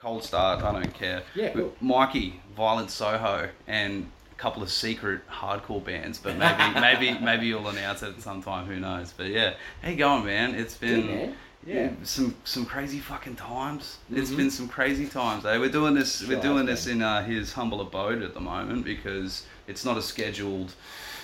Cold start, I don't care. Yeah, cool. Mikey, Violent Soho, and a couple of secret hardcore bands, but maybe maybe maybe you'll announce it sometime. Who knows? But yeah, how you going, man? It's been Good, man. Yeah. some some crazy fucking times. It's been some crazy times. Eh? We're doing this. Sure we're doing this in uh, his humble abode at the moment because it's not a scheduled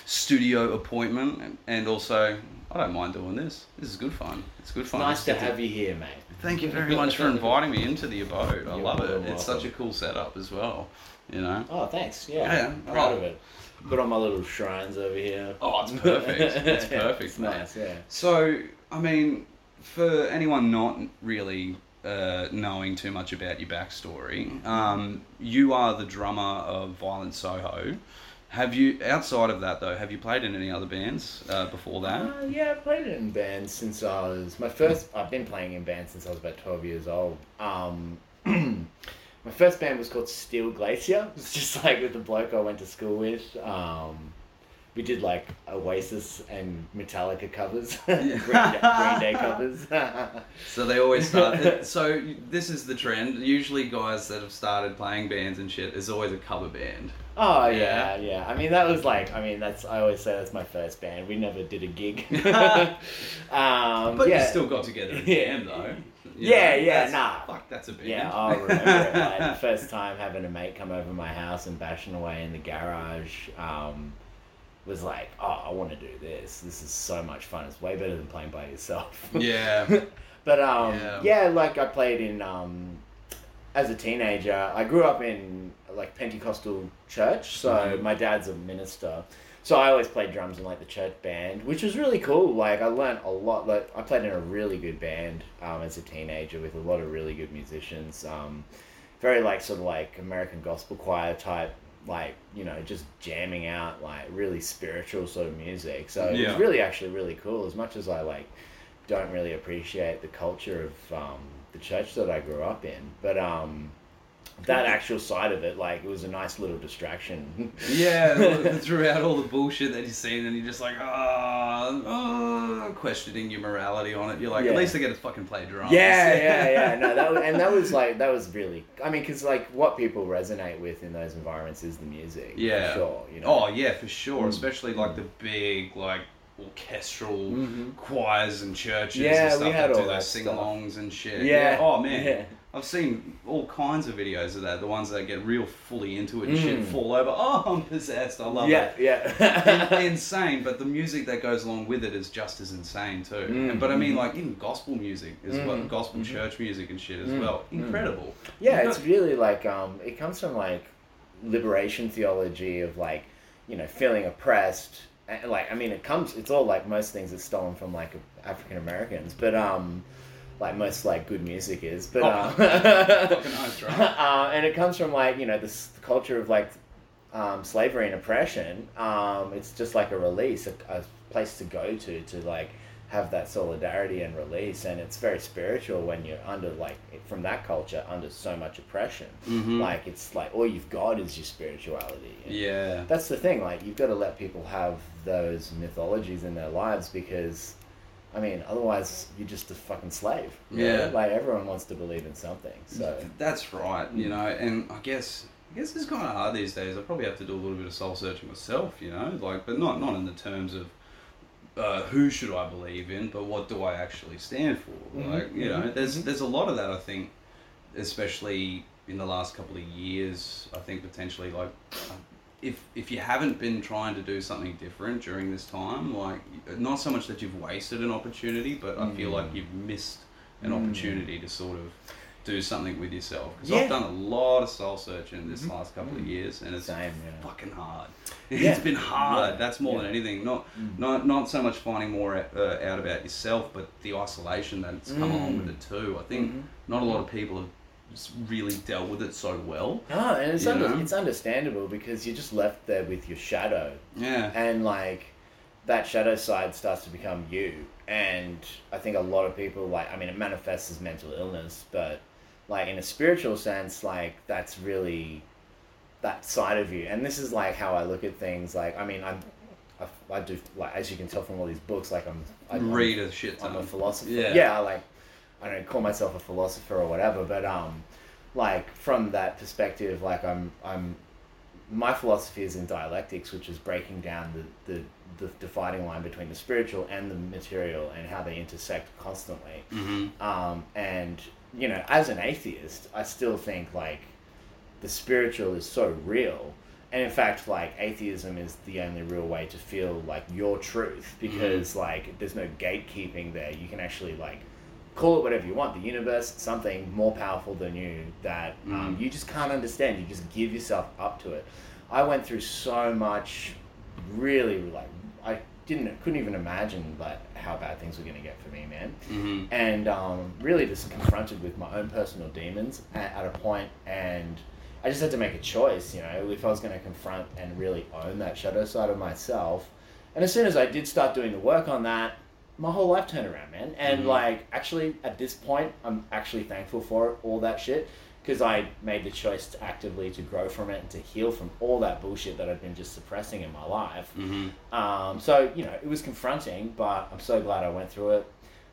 studio appointment, and- also I don't mind doing this. This is good fun. It's good fun. Nice to It's- have you here, mate. Thank you very much for inviting me into the abode. I You're love it. than It's such a cool setup as well. You know. Oh, thanks. Yeah, Yeah, I'm proud oh. of it. Put on my little shrines over here. Oh, it's perfect. It's perfect, it's nice. Yeah. So, I mean, for anyone not really uh, knowing too much about your backstory, um, you are the drummer of Violent Soho. Have you, outside of that though, have you played in any other bands uh, before that? Uh, yeah, I've played in bands since I was my first. I've been playing in bands since I was about twelve years old. Um, my first band was called Steel Glacier. It's just like with the bloke I went to school with. Um, we did like Oasis and Metallica covers, Green, Day, Green Day covers. So they always start. so this is the trend. Usually, guys that have started playing bands and shit is always a cover band. Oh Yeah. yeah, yeah. I mean, that was like, I mean, that's I always say that's my first band. We never did a gig. um, But yeah. you still got together in Yeah. though. You Yeah, yeah, that's- nah. Fuck, that's a band. Yeah, I'll remember it. Like, the first time having a mate come over my house and bashing away in the garage um, was like, oh, I want to do this. This is so much fun. It's way better than playing by yourself. yeah. But um, Yeah. yeah. like I played in um, as a teenager. I grew up in like Pentecostal church, so Mhm. my dad's a minister. So I always played drums in like the church band, which was really cool. Like I learned a lot. Like I played in a really good band um, as a teenager with a lot of really good musicians. Um, very like sort of like American gospel choir type, like you know, just jamming out like really spiritual sort of music. So Yeah. was really actually really cool. As much as I like don't really appreciate the culture of um, the church that I grew up in, but um, that actual side of it, like it was a nice little distraction. Yeah, throughout all the bullshit that you've seen, and you're just like, ah, oh, questioning your morality on it. You're like, at Yeah. least I get to fucking play drums. Yeah, yeah, yeah. No, that was, and that was like that was really. I mean, because like what people resonate with in those environments is the music. for Yeah. sure. You know. Oh yeah, for sure. Mm. Especially like the big like orchestral Mhm. choirs and churches Yeah, and we had that all that those stuff. sing-alongs and shit. Yeah. Oh man. Yeah. I've seen all kinds of videos of that. The ones that get real fully into it and shit, Mm. fall over. Oh, I'm possessed. I love yeah, it. yeah. In- insane, but the music that goes along with it is just as insane too. Mm, And- but I mean, mhm. like even gospel music as well, Mhm, gospel mhm. church music and shit as Mm, well. mm. Incredible. Yeah, it's really like um, it comes from like liberation theology of like you know feeling oppressed. And, like I mean, it comes. It's all like most things are stolen from like African Americans, but um, like most like good music is. But Oh, uh, right? uh, and it comes from like you know this culture of like um, slavery and oppression. Um, it's just like a release, a, a place to go to to like have that solidarity and release, and it's very spiritual when you're under like from that culture under so much oppression. Mhm. Like it's like all you've got is your spirituality. And Yeah. that's the thing. Like you've got to let people have those mythologies in their lives because. I mean, otherwise you're just a fucking slave. you know? Yeah. Like everyone wants to believe in something. So That's right, you know, and I guess I guess it's kind of hard these days. I probably have to do a little bit of soul searching myself, you know, like, but not not in the terms of uh, who should I believe in, but what do I actually stand for? Mhm, Like, you know, mhm, there's mhm. there's a lot of that I think, especially in the last couple of years. I think potentially like. If, if you haven't been trying to do something different during this time, like not so much that you've wasted an opportunity, but I feel Mm. like you've missed an Mm. opportunity to sort of do something with yourself because Yeah. I've done a lot of soul searching this last couple of years, and it's Same, yeah. fucking hard. Yeah. It's been hard. That's more than anything. Not not not so much finding more out, uh, out about yourself, but the isolation that's come along with it too. I think not a lot of people have really dealt with it so well. No, and it's under, know? it's understandable because you're just left there with your shadow, Yeah. and like that shadow side starts to become you. And I think a lot of people like I mean it manifests as mental illness, but like in a spiritual sense, like that's really that side of you. And this is like how I look at things. Like I mean I'm. I, I do like as you can tell from all these books. Like I'm, I Read a shit ton. I'm a philosopher. Yeah. Yeah. I like I don't call myself a philosopher or whatever, but um, like from that perspective, like I'm I'm my philosophy is in dialectics, which is breaking down the, the, the dividing line between the spiritual and the material and how they intersect constantly. Mm-hmm. Um, and you know, as an atheist, I still think like the spiritual is so real. And in fact, like atheism is the only real way to feel like your truth because like there's no gatekeeping there. You can actually like call it whatever you want. The universe, something more powerful than you that um, you just can't understand. You just give yourself up to it. I went through so much, really like I didn't couldn't even imagine like how bad things were gonna get for me, man Mm-hmm. and um, really just confronted with my own personal demons at, at a point and i just had to make a choice you know if i was going to confront and really own that shadow side of myself and as soon as i did start doing the work on that my whole life turned around man. And like actually at this point i'm actually thankful for all that shit because i made the choice to actively to grow from it and to heal from all that bullshit that i've been just suppressing in my life. Um, so you know it was confronting but i'm so glad i went through it.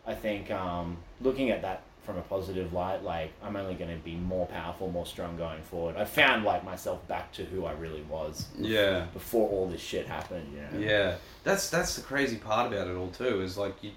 I think um, looking at that from a positive light, like I'm only going to be more powerful, more strong going forward. I found like myself back to who I really was Yeah. before all this shit happened. You know? Yeah, that's that's the crazy part about it all too. Is like you,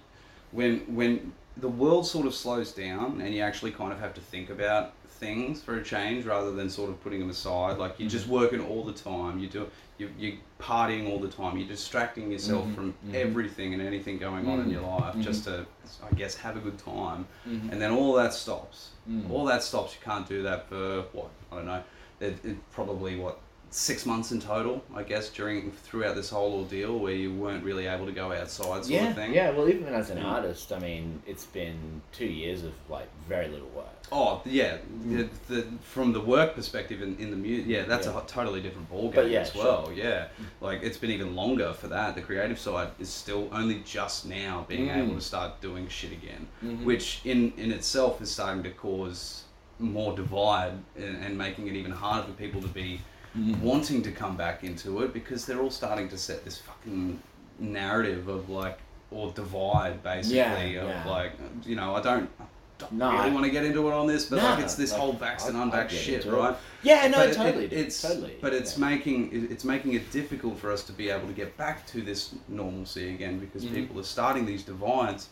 when when the world sort of slows down and you actually kind of have to think about things for a change rather than sort of putting them aside. Like you're mm-hmm. just working all the time. You do you you're partying all the time. You're distracting yourself mm-hmm. from mm-hmm. everything and anything going on in your life just to I guess have a good time. And then all that stops. All that stops. You can't do that for what I don't know. It, it probably what six months in total, I guess, during throughout this whole ordeal where you weren't really able to go outside, sort Yeah, of thing. yeah. Well, even as an Mm. artist, I mean, it's been two years of like very little work. Oh yeah, the, the, from the work perspective in, in the music, yeah, that's Yeah. a totally different ball But game yeah, as well. Yeah, like it's been even longer for that. The creative side is still only just now being Mm. able to start doing shit again, Mm-hmm. which in in itself is starting to cause more divide and, and making it even harder for people to be Mm-hmm. wanting to come back into it because they're all starting to set this fucking narrative of like or divide basically Yeah, of yeah. like you know I don't. I don't No, really want to get into it on this, but No, like it's this like, whole vaxxed and unvaxxed shit, right? Yeah, no, But totally, it- it's totally, but it's yeah. making it's making it difficult for us to be able to get back to this normalcy again because Mm-hmm. people are starting these divides,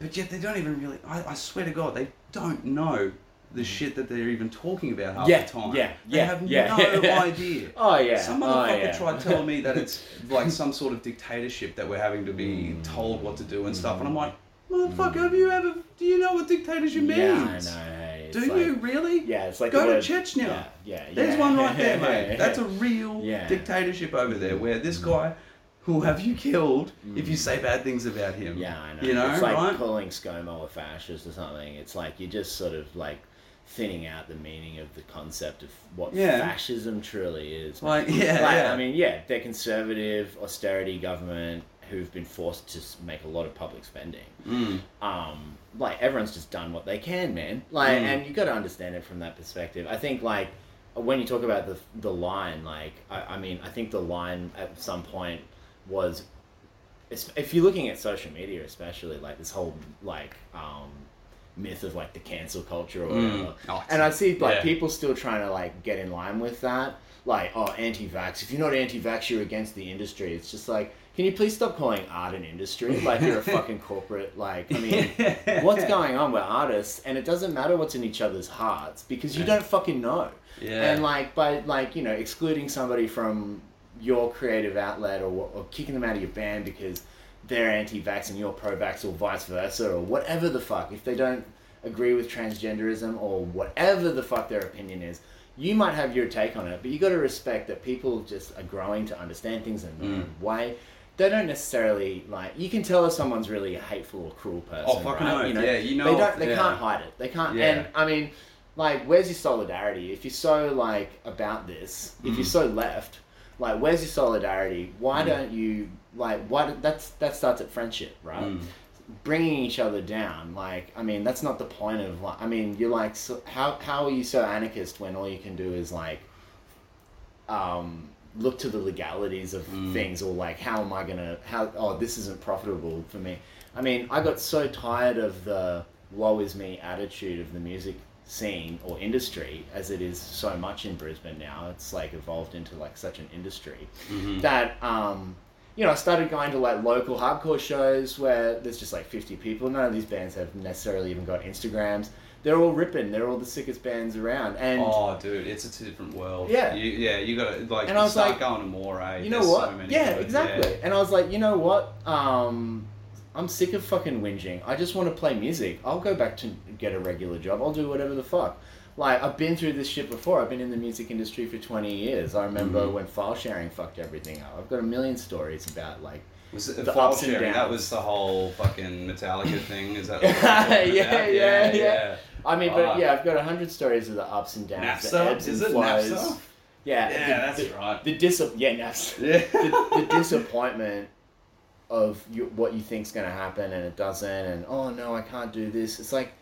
but yet they don't even really. I, I swear to God, they don't know the shit that they're even talking about half. Yeah, the time. yeah, they yeah, have yeah. no idea. Oh yeah. Some oh, motherfucker yeah. tried telling me that it's like some sort of dictatorship that we're having to be Mm. told what to do and stuff, and I'm like, motherfucker, have you ever? Do you know what dictatorship means? Yeah, I know. hey, Do like- you really? Yeah, it's like Go to word- Chechnya. Yeah, yeah. There's one right there, mate. That's a real. Mm. dictatorship over there, where this guy will have you killed if you say bad things about him. Yeah, I know. You know, it's like right? calling ScoMo a fascist or something. It's like you're just sort of like thinning out the meaning of the concept of what Yeah. fascism truly is. Like, yeah, Like, yeah. I mean, yeah, they're conservative, austerity government who've been forced to make a lot of public spending. Mm. Um, like everyone's just done what they can, man. Like, Mm. and you got to understand it from that perspective. I think like when you talk about the the line, like I, I mean, I think the line at some point was if you're looking at social media especially like this whole like um myth of like the cancel culture or Mm. whatever. Oh, and i see like yeah. people still trying to like get in line with that. Like oh anti-vax. If you're not anti-vax you're against the industry. It's just like can you please stop calling art an industry? Like you're a fucking corporate. Like i mean what's going on? We're artists and it doesn't matter what's in each other's hearts because you don't fucking know. Yeah. and like by like you know excluding somebody from your creative outlet or, or kicking them out of your band because they're anti-vax and you're pro-vax or vice versa or whatever the fuck if they don't agree with transgenderism or whatever the fuck their opinion is. You might have your take on it, but you got to respect that people just are growing to understand things in their Mm. own way. They don't necessarily like. You can tell if someone's really a hateful or cruel person. Oh, fucking right? oath. You know, Yeah, you know they don't. They yeah. can't hide it. They can't. Yeah. And I mean, like, where's your solidarity? If you're so like about this, if Mm. you're so left, like, where's your solidarity? Why don't you like? Why do- that's that starts at friendship, right? Mm. Bringing each other down, like, I mean, that's not the point of like. I mean, you're like, so, how how are you so anarchist when all you can do is like, um, look to the legalities of Mm. things, or like, how am I gonna? How oh, this isn't profitable for me. I mean, I got so tired of the woe is me attitude of the music scene or industry as it is so much in Brisbane now. It's like evolved into like such an industry that um you know, I started going to like local hardcore shows where there's just like 50 people. None of these bands have necessarily even got Instagrams. They're all ripping. They're all the sickest bands around. And Oh, dude, it's a different world. Yeah. you, yeah. You gotta like And I was start like, going to more. Eh? you know There's what? So yeah, good- exactly. yeah. And I was like, you know what? Um, I'm sick of fucking whinging. I just want to play music. I'll go back to get a regular job. I'll do whatever the fuck. Like I've been through this shit before. I've been in the music industry for 20 years. I remember Mm-hmm. when file sharing fucked everything up. I've got a million stories about like Was it the file ups and sharing? That was the whole fucking Metallica thing. Is that? You're yeah, yeah, yeah, I mean, but Ah. yeah, I've got a hundred stories of the ups and downs, the Napster? ebbs Is and it flows. Yeah, Yeah, the, that's the, right. The dis- yeah. Yeah. the, the disappointment of you, what you think's going to happen and it doesn't, and oh no, I can't do this. It's like,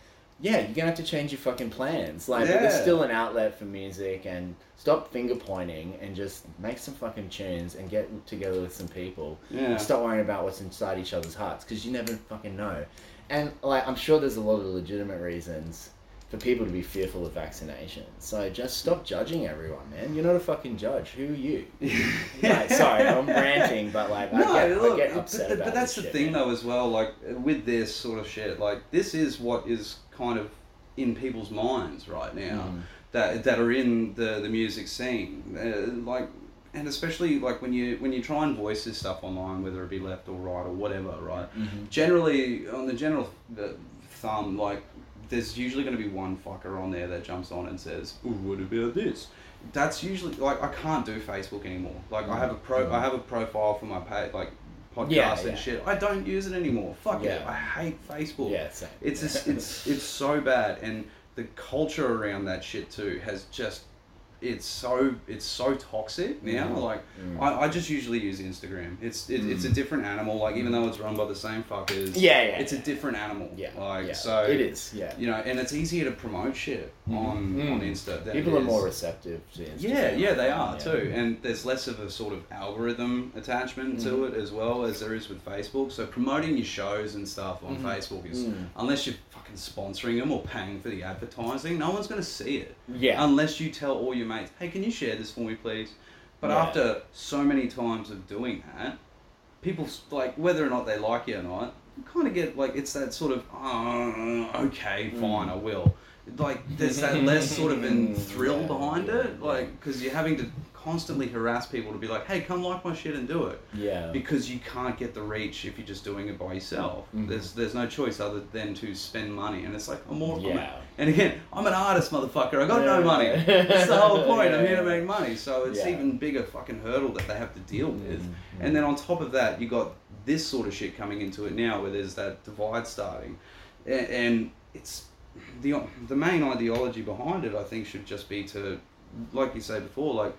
yeah, you're gonna have to change your fucking plans. Like, but there's still an outlet for music, and stop finger pointing and just make some fucking tunes and get together with some people. Yeah. Stop worrying about what's inside each other's hearts because you never fucking know. And like, I'm sure there's a lot of legitimate reasons for people to be fearful of vaccination. So just stop judging everyone, man. You're not a fucking judge. Who are you? Like, sorry, I'm ranting, but like, I, No, get, I get but- upset but, about but that's the shit, thing man. though as well. Like with this sort of shit, like this is what is kind of in people's minds right now Mm. that that are in the the music scene. Uh, like, and especially like when you when you try and voice this stuff online, whether it be left or right or whatever, right? Mm-hmm. Generally, on the general the thumb, like there's usually going to be one fucker on there that jumps on and says, "Ooh, what about this?" That's usually like I can't do Facebook anymore. Like I have a pro, I have a profile for my page, like podcast Mm-hmm. Yeah, and shit. I don't use it anymore. Fuck it. I hate Facebook. Yeah, same. It's just, it's it's so bad, and the culture around that shit too has just it's so it's so toxic now. Mm. Like I, I just usually use Instagram. It's it, it's a different animal. Like even though it's run by the same fuckers. Mm. Yeah, yeah, It's a different animal. Yeah, Like yeah. so. It is, yeah. You know, and it's easier to promote shit on Mm. on Insta. Than People are more receptive to Instagram. yeah, yeah, they are Yeah. too, and there's less of a sort of algorithm attachment to Mm. it as well as there is with Facebook. So promoting your shows and stuff on Mm-hmm. Facebook is Mm. unless you're fucking sponsoring them or paying for the advertising, no one's going to see it. Yeah. Unless you tell all your mates, "Hey, can you share this for me, please?" But Yeah. after so many times of doing that, people like whether or not they like you or not, you kind of get like it's that sort of oh, okay, Mm. fine, I will. Like there's that less sort of in thrill behind it, like because you're having to constantly harass people to be like, hey, come like my shit and do it. Yeah. Because you can't get the reach if you're just doing it by yourself. Mhm. There's there's no choice other than to spend money, and it's like I'm more. I'm and again, I'm an artist, motherfucker. I got no money. That's the whole point. I'm here to make money, so it's Yeah. even bigger fucking hurdle that they have to deal with. Mhm. And then on top of that, you got this sort of shit coming into it now, where there's that divide starting, and, and it's the the main ideology behind it. I think should just be to, like you say before, like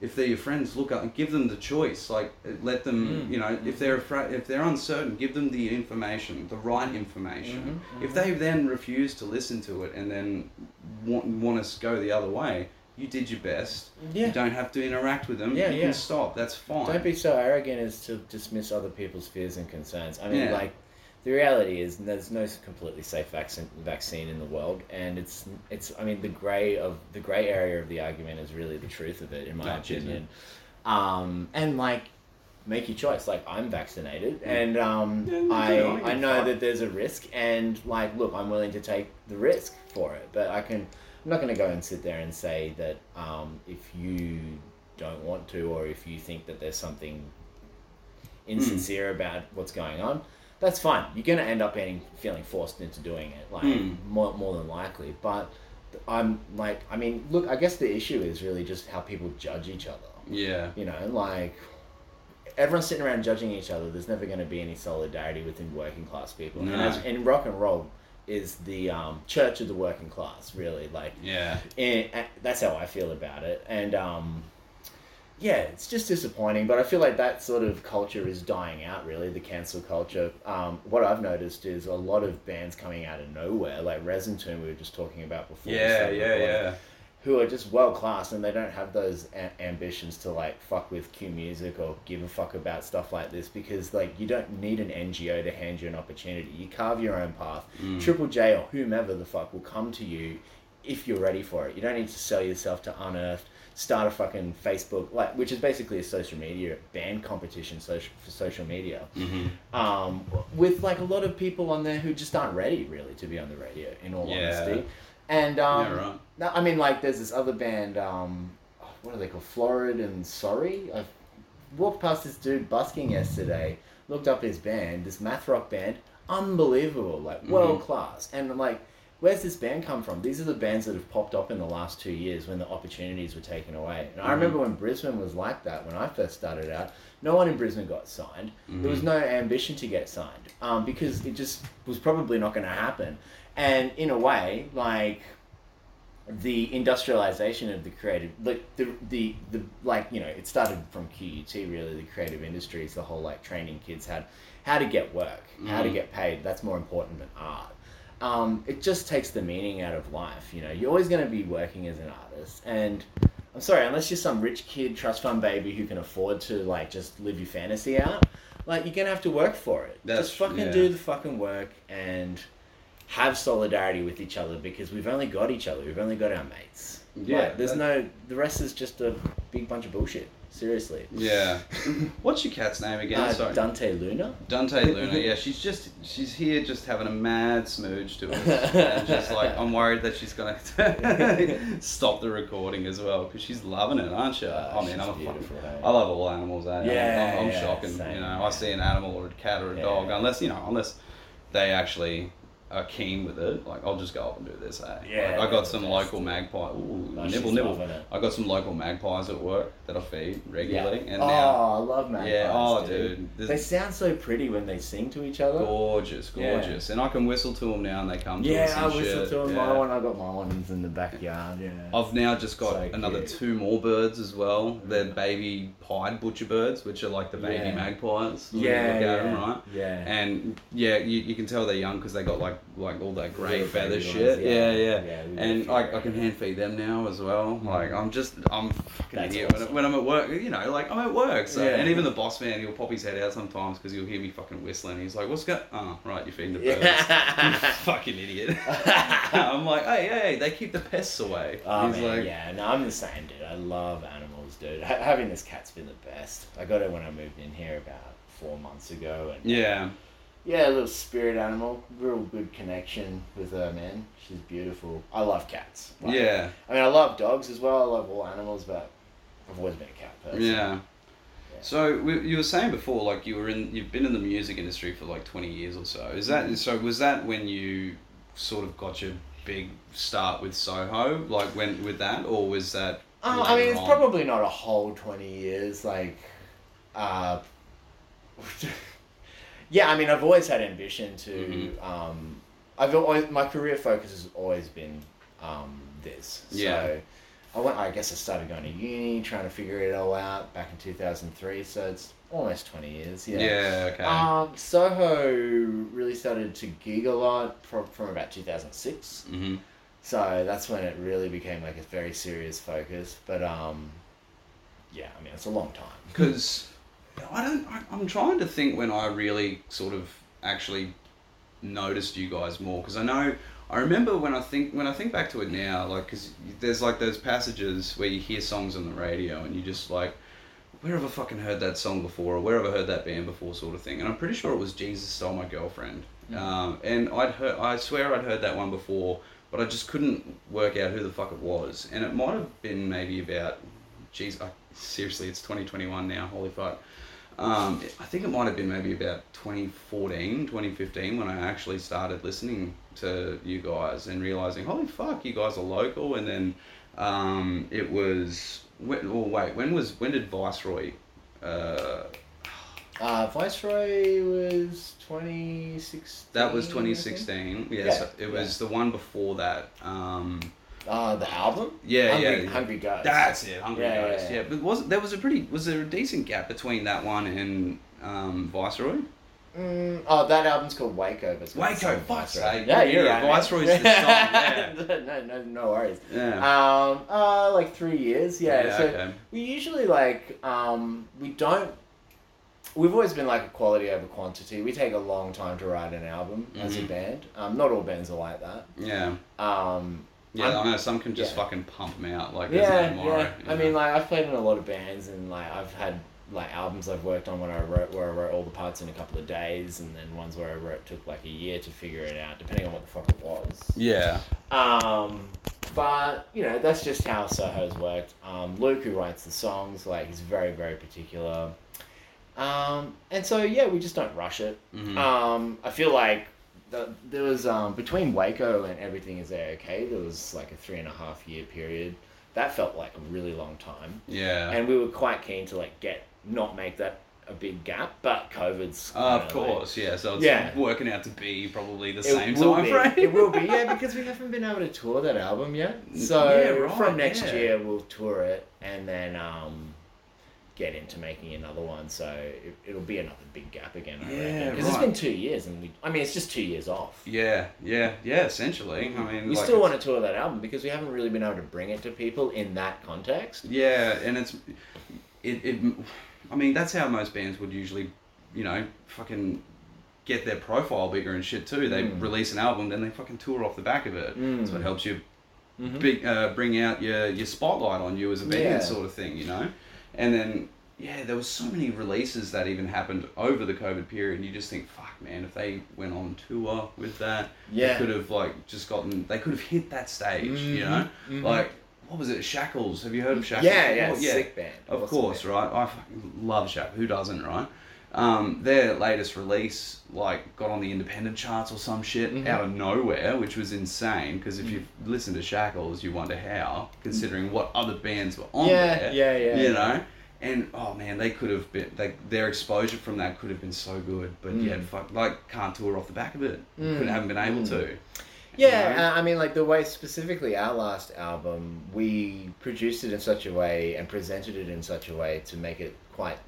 if they're your friends, look up and give them the choice. Like let them, Mm. you know, if they're afraid, if they're uncertain, give them the information, the right information. Mhm, If they then refuse to listen to it and then want want us to go the other way, you did your best. Yeah. You don't have to interact with them. Yeah, you yeah. can stop. That's fine. Don't be so arrogant as to dismiss other people's fears and concerns. I mean, Yeah. like, the reality is there's no completely safe vaccine vaccine in the world, and it's it's. I mean, the gray of the gray area of the argument is really the truth of it, in my opinion. Um, and like, make your choice. Like, I'm vaccinated, and um, Yeah, I I don't give I a know that there's a risk, and like, look, I'm willing to take the risk for it, but I can. I'm not going to go and sit there and say that um, if you don't want to, or if you think that there's something insincere about what's going on, that's fine. You're gonna end up being feeling forced into doing it, like Hmm. more more than likely. But I'm like, I mean, look, I guess the issue is really just how people judge each other. Yeah. You know, like everyone's sitting around judging each other. There's never going to be any solidarity within working class people. And, as, and rock and roll is the um, church of the working class, really. Like, Yeah. and, and that's how I feel about it. And um, yeah, it's just disappointing. But I feel like that sort of culture is dying out. Really, the cancel culture. Um, what I've noticed is a lot of bands coming out of nowhere, like Resin Tomb we were just talking about before. Yeah, yeah, recording, yeah. Who are just world class and they don't have those a- ambitions to like fuck with Q music or give a fuck about stuff like this because like you don't need an NGO to hand you an opportunity. You carve your own path. Mm. Triple J or whomever the fuck will come to you if you're ready for it. You don't need to sell yourself to Unearthed, start a fucking Facebook, like which is basically a social media band competition social, for social media. Mm-hmm. Um, with like a lot of people on there who just aren't ready really to be on the radio. In all Yeah. honesty, and um, Yeah, right. no, I mean like there's this other band. Um, what are they called? Florid and Sorry. I walked past this dude busking yesterday. Looked up his band, this math rock band, unbelievable, like world class. And like, where's this band come from? These are the bands that have popped up in the last two years when the opportunities were taken away. And I mm-hmm. remember when Brisbane was like that when I first started out. No one in Brisbane got signed. There was mm-hmm. no ambition to get signed um, because it just was probably not going to happen. And in a way, like the industrialization of the creative like the, the the like you know it started from QUT really the creative industries the whole like training kids had how to get work how to mm-hmm. get paid that's more important than art um, it just takes the meaning out of life you know you're always going to be working as an artist and I'm sorry unless you're some rich kid trust fund baby who can afford to like just live your fantasy out like you're gonna have to work for it That's- just fucking yeah. do the fucking work and have solidarity with each other because we've only got each other. We've only got our mates. Yeah, Like, there's no. The rest is just a big bunch of bullshit. Seriously. Yeah. What's your cat's name again? Uh, Sorry. Dante Luna. Dante Luna, yeah, she's just she's here just having a mad smooch to us. and just like I'm worried that she's gonna stop the recording as well because she's loving it, aren't you? Uh, I mean, I'm a fucking, eh? I love all animals. Eh? Yeah, I'm, I'm yeah, shocking. same, you know, yeah. I see an animal or a cat or a Yeah. dog, unless you know, unless they actually are keen with it. Like I'll just go up and do this. Eh? Yeah, like, I got some local magpie. Ooh, Oh, nibble nibble. I got some local magpies at work that I feed regularly, Yeah. and oh, now I love magpies. Yeah, oh, dude. dude, They sound so pretty when they sing to each other. Gorgeous, Yeah. gorgeous. And I can whistle to them now and they come to Yeah, I whistle shit. to them. Yeah. My one, I got my ones in the backyard. Yeah. I've now just got So another cute. two more birds as well. They're baby pied butcher birds, which are like the baby Yeah. magpies. Yeah, look at yeah, 'em, right? yeah. And yeah, you, you can tell they're young because they got like like all that grey Little feather baby shit. ones, yeah, yeah. yeah. Yeah, and a few I, I can hand feed them now as well. Mm-hmm. Like I'm just I'm fucking That's idiot awesome. when, when I'm at work. You know, like I'm at work. So Yeah. and even the boss man, he'll pop his head out sometimes because he'll hear me fucking whistling. He's like, "What's going? Oh, right, you're feeding the birds." Yeah. fucking idiot. I'm like, hey, hey, they keep the pests away. Oh He's man, like, yeah, no, I'm the same, dude. I love animals, dude. Ha- having this cat's been the best. I got it when I moved in here about four months ago, and yeah, yeah, a little spirit animal. Real good connection with her, man. She's beautiful. I love cats. Like, yeah, I mean, I love dogs as well. I love all animals, but I've always been a cat person. yeah. So you were saying before, like you were in, you've been in the music industry for like twenty years or so. Is that so? Was that when you sort of got your big start with Soho, like when with that, or was that? Uh, I mean, it's on? probably not a whole 20 years. Like, uh, yeah, I mean, I've always had ambition to. Mhm. Um, I've always my career focus has always been um, this. Yeah. So I went. I guess I started going to uni, trying to figure it all out back in 2003. So it's almost 20 years. Yeah. Yeah. Okay. Um, Soho really started to gig a lot from, from about 2006. hmm So that's when it really became like a very serious focus. But um, yeah, I mean it's a long time. because I don't. I, I'm trying to think when I really sort of actually noticed you guys more because I know I remember when I think when I think back to it now, like because there's like those passages where you hear songs on the radio and you just like. Where have I fucking heard that song before, or where have I heard that band before, sort of thing? And I'm pretty sure it was Jesus Stole My Girlfriend. Um, and I'd heard, I swear I'd heard that one before, but I just couldn't work out who the fuck it was. And it might have been maybe about, geez, I, seriously, it's 2021 now. Holy fuck. Um, I think it might have been maybe about 2014, 2015 when I actually started listening to you guys and realizing, holy fuck, you guys are local. And then um, it was, when, oh wait, when was when did Viceroy? Uh, Uh, Viceroy was 2016. that was 2016. Yes, Yeah, it was the one before that. Um. Uh, the album? Yeah, Hungry, yeah. Hungry Ghost. That's it, Hungry Yeah, yeah, Ghost. Yeah, yeah. but was there was a pretty was there a decent gap between that one and um, Viceroy? Mm, oh, that album's called Waco. But it's got the Waco, fuck's Viceroy. sake. Yeah, you're Yeah, right. Viceroy's the song, yeah. no, no, no worries. Yeah. Um, uh, like three years. Yeah. Yeah, so okay. we usually like um, we don't. We've always been like a quality over quantity. We take a long time to write an album as a Mhm. band. Um, not all bands are like that. Yeah. Um, Yeah, I'm- I know some can just yeah. fucking pump them out like yeah, no tomorrow. yeah. I know? mean, like I've played in a lot of bands, and like I've had like albums I've worked on when I wrote where I wrote all the parts in a couple of days, and then ones where I wrote took like a year to figure it out, depending on what the fuck it was. yeah, Um, but you know that's just how Soho's worked. Um, Luke, who writes the songs, like he's very very particular. Um, and so yeah, we just don't rush it. Mhm. Um, I feel like the, there was um, between Waco and everything is there okay. There was like a three and a half year period. That felt like a really long time, yeah. and we were quite keen to like get not make that a big gap. But COVID's Uh, of kinda, like- course, yeah. So it's Yeah. working out to be probably the it same time be. frame. It will be, yeah, because we haven't been able to tour that album yet. So Yeah, right, from next yeah. year we'll tour it and then um, get into making another one. So it, it'll be another big gap again. I Yeah, because it's been two years and we. I mean, it's just two years off. Yeah, yeah, yeah. Essentially, I mean, We like, still want to tour that album because we haven't really been able to bring it to people in that context. Yeah, and it's it, it I mean that's how most bands would usually, you know, fucking get their profile bigger and shit too. They Mm. release an album, then they fucking tour off the back of it. Mm. So it helps you Mhm. big, uh, bring out your your spotlight on you as a band, Yeah. sort of thing, you know. And then yeah, there was so many releases that even happened over the COVID period. And you just think, fuck, man, if they went on tour with that, Yeah. they could have like just gotten, they could have hit that stage, you know, Mhm, mhm. like. What was it? Shackles. Have you heard of Shackles? Yeah, yeah, Oh, sick band. Of Awesome course, band. right? I fucking love Shackles. Who doesn't, right? Um, their latest release, like, got on the independent charts or some shit Mhm. out of nowhere, which was insane. Because if you've listened to Shackles, you wonder how, considering what other bands were on Yeah, there. yeah, yeah, You know, and oh man, they could have been. Like their exposure from that could have been so good, but Mm. yeah, fuck, like can't tour off the back of it. Mm. Couldn't haven't been able Mm. to. Yeah, You know? I mean, like the way specifically our last album, we produced it in such a way and presented it in such a way to make it quite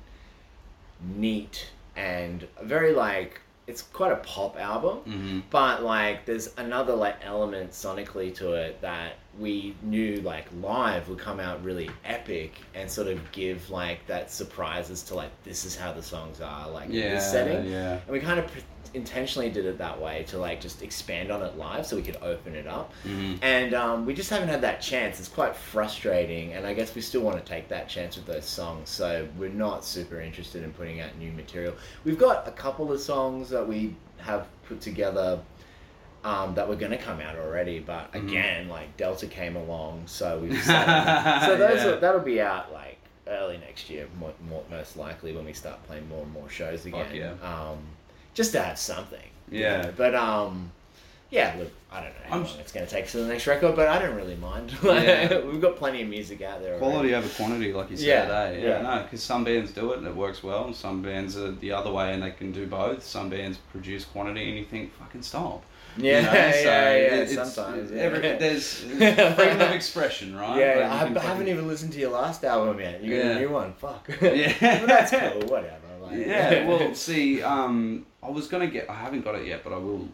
neat and very like it's quite a pop album, Mhm. but like there's another like element sonically to it that we knew like live would come out really epic and sort of give like that surprises to like this is how the songs are like in Yeah, this setting. yeah. And we kind of pre- intentionally did it that way to like just expand on it live so we could open it up. Mhm. And um, we just haven't had that chance. It's quite frustrating, and I guess we still want to take that chance with those songs. So we're not super interested in putting out new material. We've got a couple of songs that we have put together um, that were going to come out already, but Mhm. again, like Delta came along, so we decided. so those Yeah. are, that'll be out like early next year, more, more, most likely when we start playing more and more shows again. Yeah. Um, just to have something. you Yeah. know. But um, yeah. Look, I don't know how I'm long it's going to take to the next record, but I don't really mind. Yeah. We've got plenty of music out there. Quality already. over quantity, like you said, Yeah, eh? yeah. Yeah, no, because some bands do it and it works well, and some bands are the other way and they can do both. Some bands produce quantity and you think, fucking stop. Yeah, You know, yeah, so yeah. it- it's- sometimes. Yeah. every- there's freedom of expression, right? Yeah, Like, yeah, you I haven't even listened to your last album yet. You got Yeah. a new one. Fuck. Yeah. but that's cool. Whatever. Like, Yeah, well, see, um, I was gonna get. I haven't got it yet, but I will.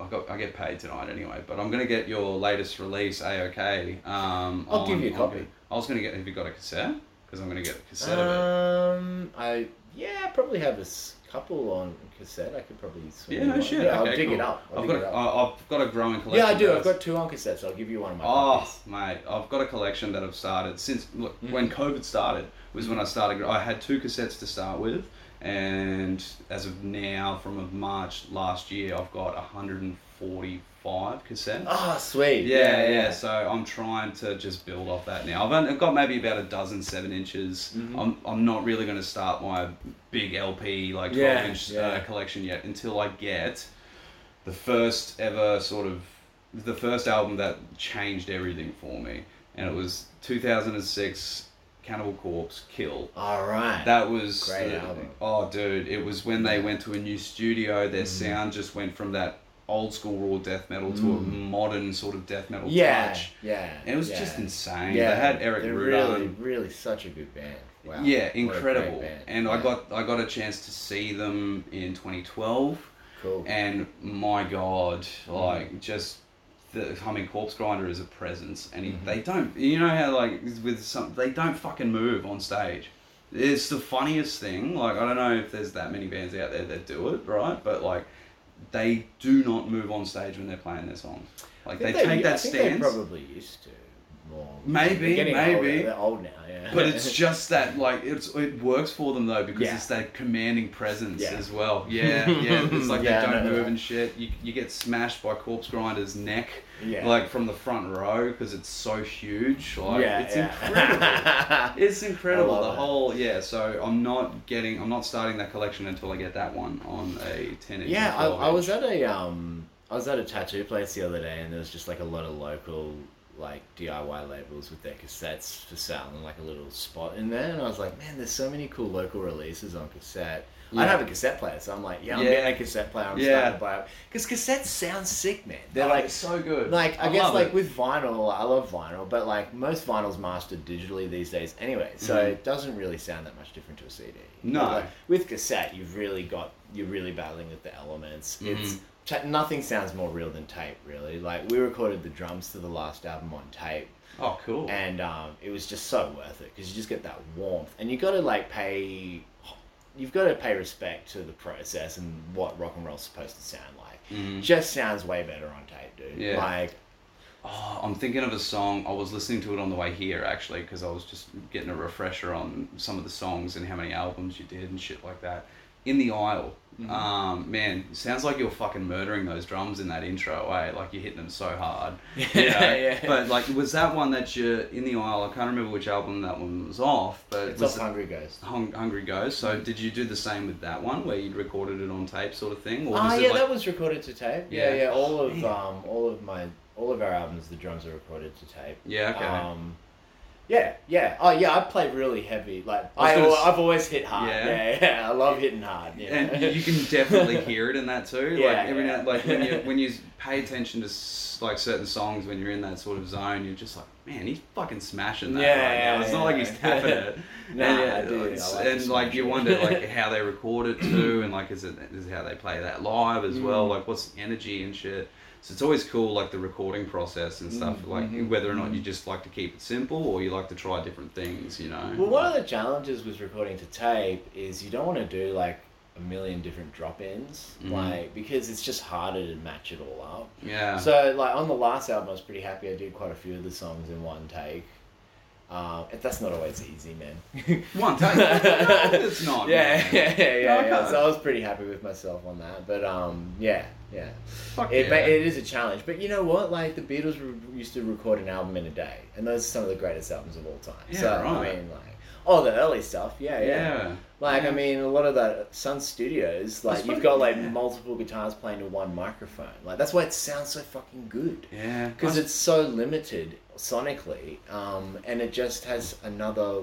I got. I get paid tonight anyway. But I'm gonna get your latest release, AOK. Um, I'll give you a on- copy. I was gonna get. Have you got a cassette? Because I'm gonna get a cassette of it. Um, I yeah, I probably have a couple on cassette. I could probably. swing Yeah, no shit. Yeah, I'll okay, dig cool. it up. I'll I've got. A, I've got a growing collection. Yeah, I do. I've got two on cassette, so I'll give you one of my Oh, copies. mate, I've got a collection that I've started since look, when Mm-hmm. COVID started was when I started. I had two cassettes to start with, and as of now, from of March last year, I've got 144 five cassettes. Oh, sweet. Yeah, yeah, So I'm trying to just build off that now. I've, only, I've got maybe about a dozen seven inches. Mm-hmm. I'm, I'm not really going to start my big LP like 12 Yeah, inch yeah. Uh, collection yet until I get the first ever sort of the first album that changed everything for me, and it was 2006 Cannibal Corpse Kill. All right. That was Great uh, album. Oh, dude! It was when they went to a new studio. Mm. Their sound just went from that old school raw death metal to a modern sort of death metal Mm. yeah, touch. yeah. And it was yeah. just insane. Yeah, They had Eric they're really, really such a good band. Wow. Yeah, What a great incredible. And I got I got a chance to see them in 2012, cool. and my god, Mm. like just. The, humming Corpsegrinder is a presence, and he, Mm-hmm. they don't. You know how like with some, they don't fucking move on stage. It's the funniest thing. Like I don't know if there's that many bands out there that do it, right? But like, they do not move on stage when they're playing their songs. Like I they think take I that think stance. They probably used to more. Maybe, maybe. Older. They're old now. Yeah. But it's just that like it's it works for them though because Yeah. it's that commanding presence Yeah. as well. Yeah, yeah. It's like they don't no, move no. and shit. You, you get smashed by Corpsegrinder's neck, Yeah. like from the front row because it's so huge. Like yeah, it's incredible. It's incredible. The it. whole yeah. So I'm not getting. I'm not starting that collection until I get that one on a ten inch. Yeah, I, I was at a um, I was at a tattoo place the other day, and there was just like a lot of local like DIY labels with their cassettes for sale, and like a little spot in there, and I was like, man, there's so many cool local releases on cassette. I Yeah. have a cassette player, so I'm like, yeah, I'm Yeah. getting a cassette player. I'm Yeah. starting to buy it because cassettes sound sick, man. They're Oh, like so good. Like I, I guess like it. with vinyl, I love vinyl, but like most vinyls mastered digitally these days anyway, so Mhm. it doesn't really sound that much different to a CD. No. Like, with cassette, you've really got you're really battling with the elements. It's ta- nothing sounds more real than tape, really. Like we recorded the drums to the last album on tape, Oh, cool. and um, it was just so worth it because you just get that warmth, and you got to like pay. You've got to pay respect to the process and what rock and roll's supposed to sound like. Mhm. Just sounds way better on tape, dude. Yeah. Like Oh, I'm thinking of a song. I was listening to it on the way here actually because I was just getting a refresher on some of the songs and how many albums you did and shit like that. In the aisle, Mm-hmm. um, man, sounds like you're fucking murdering those drums in that intro. Eh? Like you're hitting them so hard. Yeah, You know? yeah. But like, was that one that you in the aisle? I can't remember which album that one was off, but it's was off Hungry Ghost. Hung, Hungry Ghost. So did you do the same with that one where you'd recorded it on tape, sort of thing? Or was it yeah, like- that was recorded to tape. Yeah, Yeah. yeah. All of Man. um, all of my, all of our albums, the drums are recorded to tape. Yeah, okay. Um, yeah, yeah. Oh, yeah. I play really heavy. Like I I, gonna I've always hit hard. Yeah. Yeah, yeah. I love hitting hard. Yeah. and you- can definitely hear it in that too. Yeah, like every yeah. now, like when you when you pay attention to like certain songs when you're in that sort of zone, you're just like, man, he's fucking smashing that. Yeah, right now. yeah, It's not yeah. like he's tapping it. Nah, and, I do. I like and like you wonder like how they record it too, and like is it is how they play that live as Mm. well? Like what's the energy and shit. So it's always cool, like the recording process and stuff. Mm, Like mhm, whether or not you just like to keep it simple or you like to try different things, you know. Well, one of the challenges with recording to tape is you don't want to do like a million different drop-ins, Mhm. like because it's just harder to match it all up. yeah. So, like on the last album, I was pretty happy. I did quite a few of the songs in one take. Um, that's not always easy, man. One take. it's not. yeah, man. yeah, yeah, yeah, No, I yeah. So I was pretty happy with myself on that. But um, yeah, yeah. Fuck It, yeah. it is a challenge. But you know what? Like the Beatles re- used to record an album in a day, and those are some of the greatest albums of all time. Yeah, so right. I mean, like, oh, the early stuff. Yeah, yeah. Yeah. Like Yeah. I mean, a lot of the Sun Studios, like you've got like multiple guitars playing to one microphone. Like that's why it sounds so fucking good Yeah. because it's so limited sonically, um, and it just has another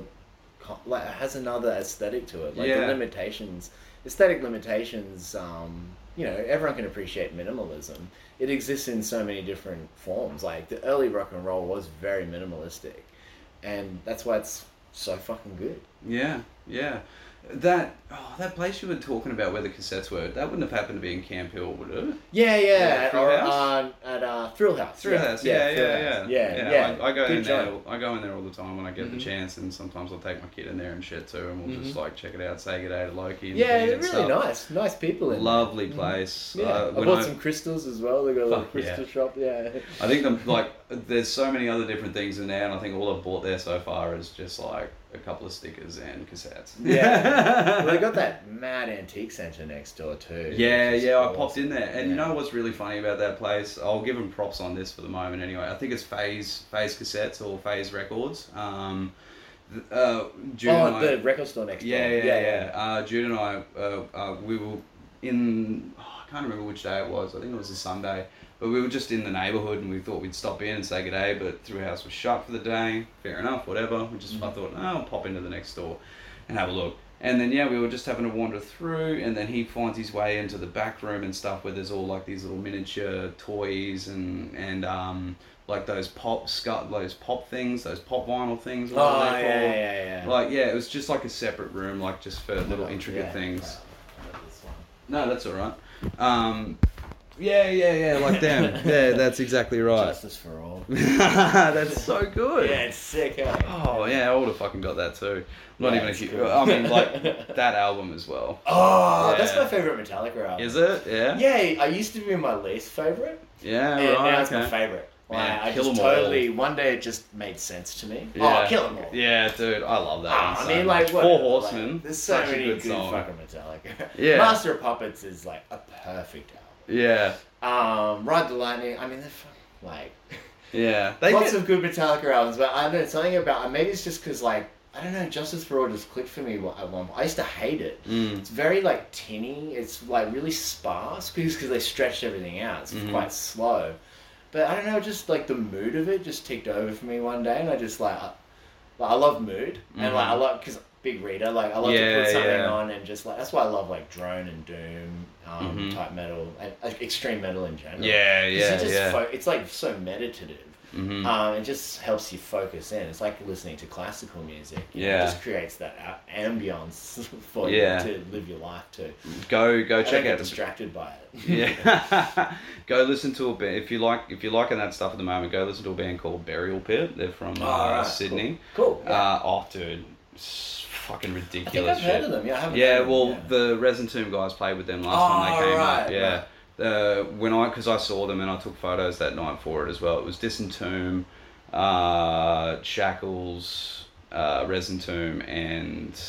like it has another aesthetic to it. Like the limitations, aesthetic limitations. Um, you know, everyone can appreciate minimalism. It exists in so many different forms. Like the early rock and roll was very minimalistic, and that's why it's so fucking good. Yeah, yeah. That oh, that place you were talking about where the cassettes were, that wouldn't have happened to be in Camp Hill, would it? Yeah, yeah, Yeah, at, Thrill or, uh, at uh, Thrill House. Thrill House, yeah, yeah, Thrill yeah, House. yeah, yeah. I, I go Good in there. job. I go in there all the time when I get Mhm. the chance, and sometimes I'll take my kid in there and shit too, and we'll just Mhm. like check it out, say good day to Loki. And Yeah, really stuff. nice, nice people in there. Lovely Mhm. place. Yeah, Uh, I bought I- some crystals as well. They got a little yeah. crystal shop. Yeah, I think I'm like there's so many other different things in there, and I think all I've bought there so far is just like a couple of stickers and cassettes. Yeah. well, they got that mad antique centre next door too. Yeah, which is yeah, I popped in there, and you know what's really funny about that place? I'll give them props on this for the moment. Anyway, I think it's Phase Phase Cassettes or Phase Records. Um, th- uh, Jude and Oh, I- the record store next yeah, door. yeah, yeah. Uh, Jude and I, uh, uh, we were in. oh, I can't remember which day it was. I think it was a Sunday. But we were just in the neighbourhood, and we thought we'd stop in and say good day. But Thrill House was shut for the day. Fair enough, whatever. We just I thought, oh, I'll pop into the next door and have a look. And then yeah, we were just having to wander through, and then he finds his way into the back room and stuff where there's all like these little miniature toys and and um like those pop scut those pop things, those pop vinyl things. Oh, yeah, yeah, yeah. Like yeah, it was just like a separate room, like just for little intricate Yeah. things. Oh. No, that's all right. Um, yeah, yeah, yeah, like them. yeah, that's exactly right. Justice for all. that's so good. Yeah, it's sick. Eh? Oh yeah, I would have fucking got that too. Not Yeah, even a it's cool. I mean, like that album as well. Oh, that's my favorite Metallica album. Is it? Yeah. Yeah, I used to be my least favorite, Yeah. and right. now it's okay. my favorite. Man, I just 'em all. totally one day it just made sense to me. Yeah. Oh, kill them all. Yeah, dude, I love that. Ah, I so mean, much. like Four whatever, Horsemen. Like, there's so many a good good fucking Metallica. Yeah. Master of Puppets is like a perfect album. Yeah, Um, Ride the Lightning. I mean, they're fucking, like yeah. They lots get- of good Metallica albums, but I don't know something about. Maybe it's just because like I don't know, Justice for All just clicked for me at one point. I used to hate it. Mm. It's very like tinny. It's like really sparse because because they stretched everything out. It's Mhm. quite slow. But I don't know, just like the mood of it just ticked over for me one day, and I just like, I, like I love mood, and like I love because big reader, like I love to Mm-hmm. Put something yeah. on and just like that's why I love like drone and doom um, Mhm. type metal and uh, extreme metal in general. Yeah, yeah, just yeah. fo- it's like so meditative. Mhm. Um, it just helps you focus in. It's like listening to classical music. you know, Yeah. it just creates that ambience for Yeah. you to live your life to. Go, go I check out distracted by it. Yeah, go listen to a band if you like. If you're liking that stuff at the moment, go listen to a band called Burial Pit. They're from uh, Oh, alright, Sydney. Cool. cool. Yeah. Uh, oh, dude, fucking I think ridiculous I've shit. heard of them. Yeah, I haven't. Yeah, well, them, yeah. the Resin Tomb guys played with them last Oh, time they came right, up. Yeah. Uh, when I, because I saw them and I took photos that night for it as well. It was Disentomb, uh, Shackles, uh, Resin Tomb, and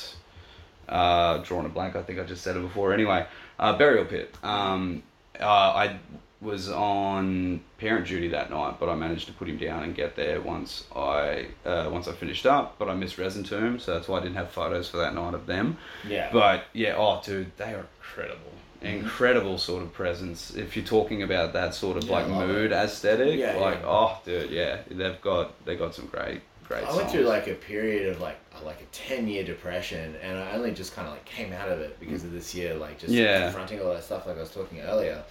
uh, drawing a blank. I think I just said it before. Anyway, uh, Burial Pit. Um, uh, I was on parent duty that night, but I managed to put him down and get there once I uh, once I finished up. But I missed Resin Tomb, so that's why I didn't have photos for that night of them. Yeah. But yeah, oh dude, they are incredible. Incredible sort of presence. If you're talking about that sort of Mm-hmm. Yeah, like mood it. aesthetic, Yeah, like yeah. oh dude, yeah, they've got they got some great great. I went through like a period of like like a ten year depression, and I only just kind of like came out of it because of this year, like just Yeah. confronting all that stuff, like I was talking earlier.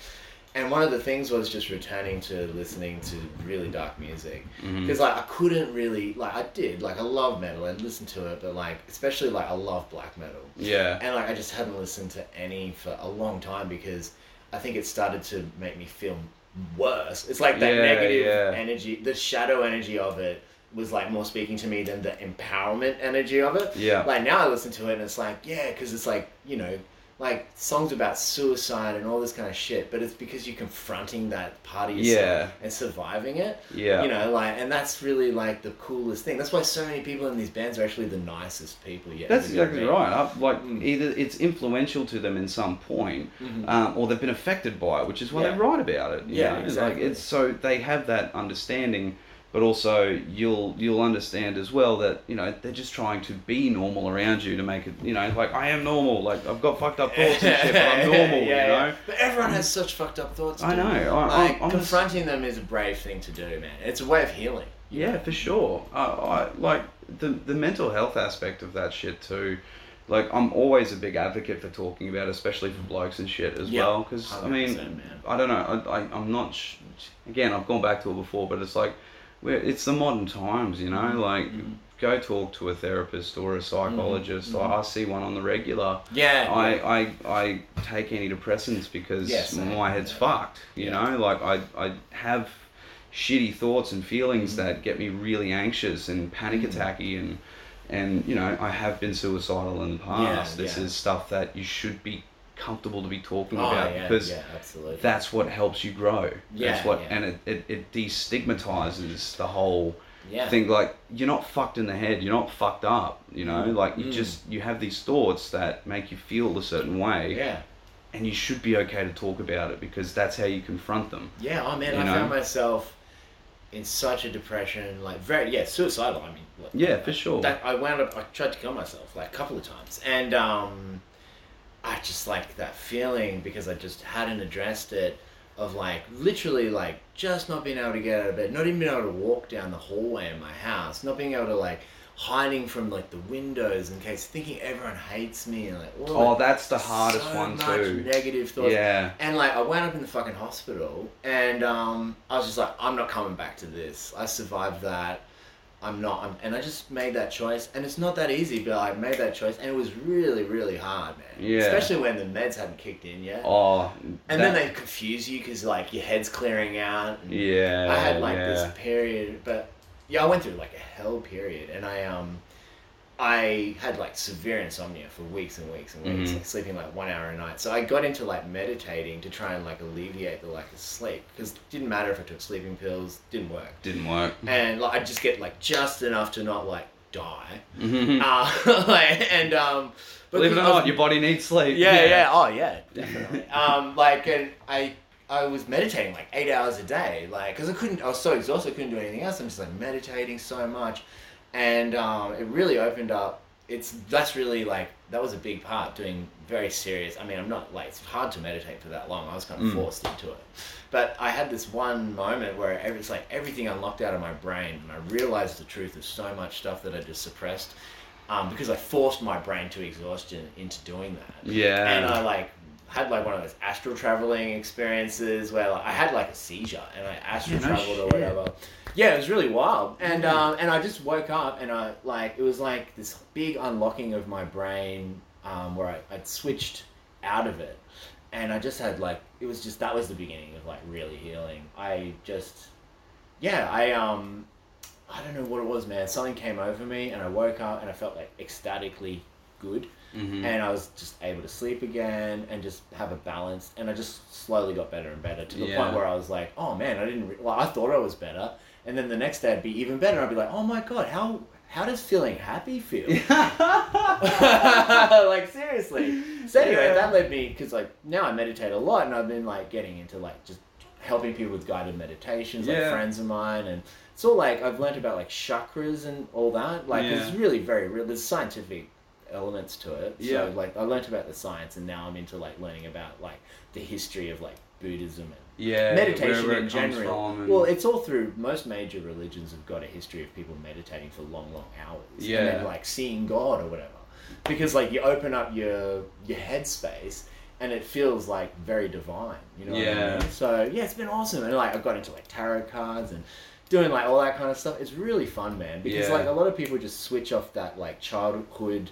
And one of the things was just returning to listening to really dark music Mm-hmm. because like I couldn't really like I did like I love metal and listened to it, but like especially like I love black metal. yeah, And like I just hadn't listened to any for a long time because I think it started to make me feel worse. It's like that Yeah, negative yeah. energy, the shadow energy of it was like more speaking to me than the empowerment energy of it. Yeah. Like now I listen to it and it's like, yeah, because it's like, you know, like songs about suicide and all this kind of shit, but it's because you're confronting that part of yourself Yeah. and surviving it. Yeah. You know, like, and that's really like the coolest thing. That's why so many people in these bands are actually the nicest people yet. That's exactly right. I, like Mm. either it's influential to them in some point, um, or they've been affected by it, which is why Mm-hmm. Yeah. they write about it. you Yeah, know? exactly. Like it's so they have that understanding, but also you'll you'll understand as well that you know they're just trying to be normal around you to make it. You know, like I am normal. Like I've got fucked up thoughts and shit, but I'm normal. yeah, you yeah. But everyone has such fucked up thoughts. I know, I- like, I'm- I'm just- confronting them is a brave thing to do, man. It's a way of healing. Yeah, for sure. I, I like the the mental health aspect of that shit too. Like I'm always a big advocate for talking about, it, especially for blokes and shit as Yeah, well. Because I mean, man. I don't know. I, I I'm not. Sh- again, I've gone back to it before, but it's like, we're, it's the modern times, you know. Mm-hmm. Like, go talk to a therapist or a psychologist. I, I see one on the regular. Mm-hmm. Yeah, I, yeah. I I take antidepressants because Yeah, same. my head's fucked. You Yeah. know, like I I have shitty thoughts and Mm-hmm. feelings that get me really anxious and panic attacky and and you know I have been suicidal in the past. Yeah, this yeah. is stuff that you should be comfortable to be talking Oh, about yeah, because yeah, that's what helps you grow. Yeah, that's what yeah. and it, it, it destigmatizes the whole Yeah. think like you're not fucked in the head. You're not fucked up. You know, Mm. like you just you have these thoughts that make you feel a certain way, Yeah. and you should be okay to talk about it because that's how you confront them. Yeah, oh man, You I know? found myself in such a depression, like very yeah, suicidal. I mean, like, Yeah, for sure. That I wound up. I tried to kill myself like a couple of times, and um, I just like that feeling because I just hadn't addressed it. Of like literally like just not being able to get out of bed, not even being able to walk down the hallway in my house, not being able to like hiding from like the windows in case thinking everyone hates me and like Oh, that's the hardest so one much too. Negative thoughts. Yeah. And like I wound up in the fucking hospital, and um, I was just like, I'm not coming back to this. I survived that. I'm not. I'm, and I just made that choice, and it's not that easy, but I made that choice, and it was really, really hard, man. Yeah. Especially when the meds hadn't kicked in yet. Oh, and that- then they confuse you because like your head's clearing out. Yeah. I had like yeah. this period, but yeah, I went through like a hell period, and I um, I had like severe insomnia for weeks and weeks and weeks, Mhm. like sleeping like one hour a night. So I got into like meditating to try and like alleviate the lack of sleep because it didn't matter if I took sleeping pills, didn't work, Didn't work. and like I just get like just enough to not like die, Mhm. uh, like, and um, Believe it or not, your body needs sleep. yeah, yeah, oh yeah, definitely. um, like, and I, I was meditating like eight hours a day, like, cause I couldn't, I was so exhausted, I couldn't do anything else. I'm just like meditating so much, and um, it really opened up. It's that's really like that was a big part doing very serious. I mean, I'm not like it's hard to meditate for that long. I was kind of Mm. forced into it, but I had this one moment where it was like everything unlocked out of my brain, and I realized the truth of so much stuff that I just suppressed. Um, because I forced my brain to exhaustion into doing that Yeah. and I like had like one of those astral traveling experiences where like, I had like a seizure and I astral Yeah, no traveled or whatever. Yeah, it was really wild. And um, and I just woke up and I like it was like this big unlocking of my brain um, where I, I'd switched out of it, and I just had like it was just that was the beginning of like really healing. I just yeah I um I don't know what it was, man. Something came over me, and I woke up, and I felt like ecstatically good, Mhm. and I was just able to sleep again, and just have a balance. And I just slowly got better and better to the Yeah. point where I was like, oh man, I didn't. Re- well, I thought I was better, and then the next day I'd be even better. I'd be like, oh my god, how how does feeling happy feel? like seriously. So anyway, Yeah. that led me because like now I meditate a lot, and I've been like getting into like just helping people with guided meditations, like Yeah. friends of mine, and it's all like I've learned about like chakras and all that. Like Yeah. it's really very real. There's scientific elements to it. Yeah. So like I learned about the science, and now I'm into like learning about like the history of like Buddhism and yeah. meditation in general. and- Well, it's all through most major religions have got a history of people meditating for long, long hours. Yeah. And then like seeing God or whatever. Because like you open up your your headspace and it feels like very divine. You know what I Yeah. mean? So yeah, it's been awesome. And like I've got into like tarot cards and doing like all that kind of stuff. It's really fun, man. Because Yeah. like a lot of people just switch off that like childhood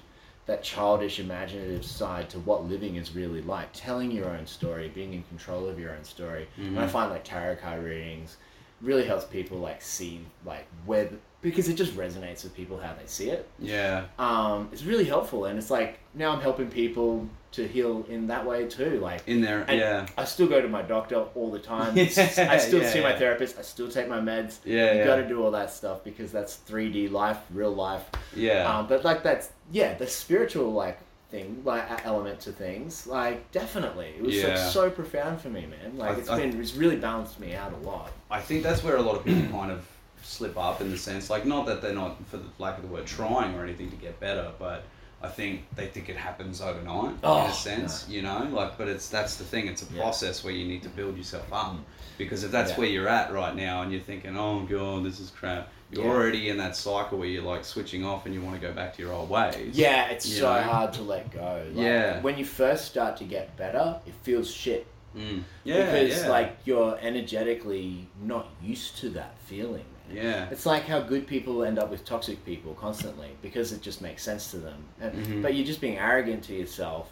that childish imaginative side to what living is really like telling your own story being in control of your own story and i Mhm. find like tarot card readings really helps people like see like where because it just resonates with people how they see it yeah. um, it's really helpful and it's like now i'm helping people to heal in that way too like In there, yeah. I still go to my doctor all the time. Yeah, I still yeah, see my therapist. I still take my meds. Yeah, you yeah. got to do all that stuff because that's 3D life, real life. Yeah. Um, but like that's yeah, the spiritual like thing, like element to things, like definitely, it was like so profound for me, man. Like I- it's I- been, it's really balanced me out a lot. I think that's where a lot of people kind of slip up in the sense, like, not that they're not, for the lack of the word, trying or anything to get better, but I think they think it happens overnight in Oh, a sense, you know, like, but it's that's the thing. It's a Yeah. process where you need to build yourself up, because if that's Yeah. where you're at right now and you're thinking, oh god, this is crap, you're Yeah. already in that cycle where you're like switching off and you want to go back to your old ways. Yeah, it's so know? hard to let go. Like, Yeah. When you first start to get better, it feels shit. Mm. Yeah. because like you're energetically not used to that feeling. Yeah. It's like how good people end up with toxic people constantly because it just makes sense to them. And, Mhm. But you're just being arrogant to yourself,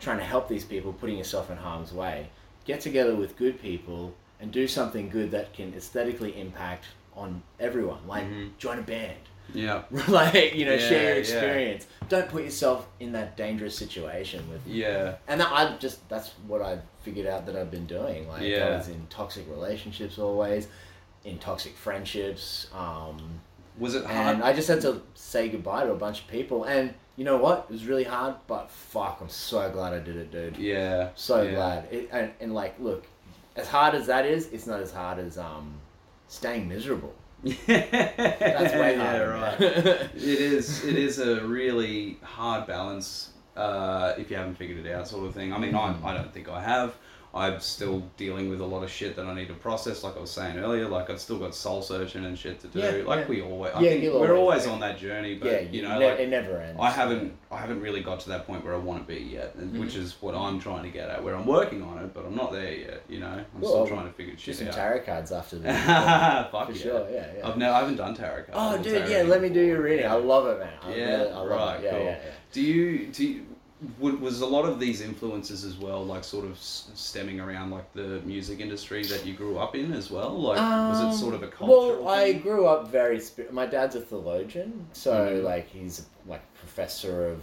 trying to help these people, putting yourself in harm's way. Get together with good people and do something good that can aesthetically impact on everyone. Like Mhm. join a band. Yeah. like you know, Yeah, share your yeah. experience. Don't put yourself in that dangerous situation with Yeah. and that, I just that's what I figured out that I've been doing. Like I was in toxic relationships always, in toxic friendships. Um, Was it hard? and I just had to say goodbye to a bunch of people. And you know what? It was really hard, but fuck, I'm so glad I did it, dude. yeah. So yeah. glad. It, and, and like, look, as hard as that is, it's not as hard as um, staying miserable. That's way yeah, harder. right. it is. It is a really hard balance uh, if you haven't figured it out, sort of thing. I mean. I, I don't think I have. I'm still dealing with a lot of shit that I need to process, like I was saying earlier. Like I've still got soul searching and shit to do. Yeah, like yeah. we always, I yeah, think we're always- always on that journey, but yeah, you know, ne- like, it never ends. I haven't I haven't really got to that point where I want to be yet, Mm-hmm. which is what I'm trying to get at. Where I'm working on it, but I'm not there yet. You know, I'm Well, still trying to figure Do shit some out. tarot cards after this. Fuck For yeah. sure, yeah, yeah. I've no, I haven't done tarot cards. Oh, dude, yeah. Let me do your reading. I love it, man. I Yeah, really, I love right, it. Yeah, cool. yeah, yeah. Do you do? You, was a lot of these influences as well, like sort of stemming around like the music industry that you grew up in as well? Like, was it sort of a cultural? Well, I grew up very. My dad's a theologian, so Mhm. like he's like professor of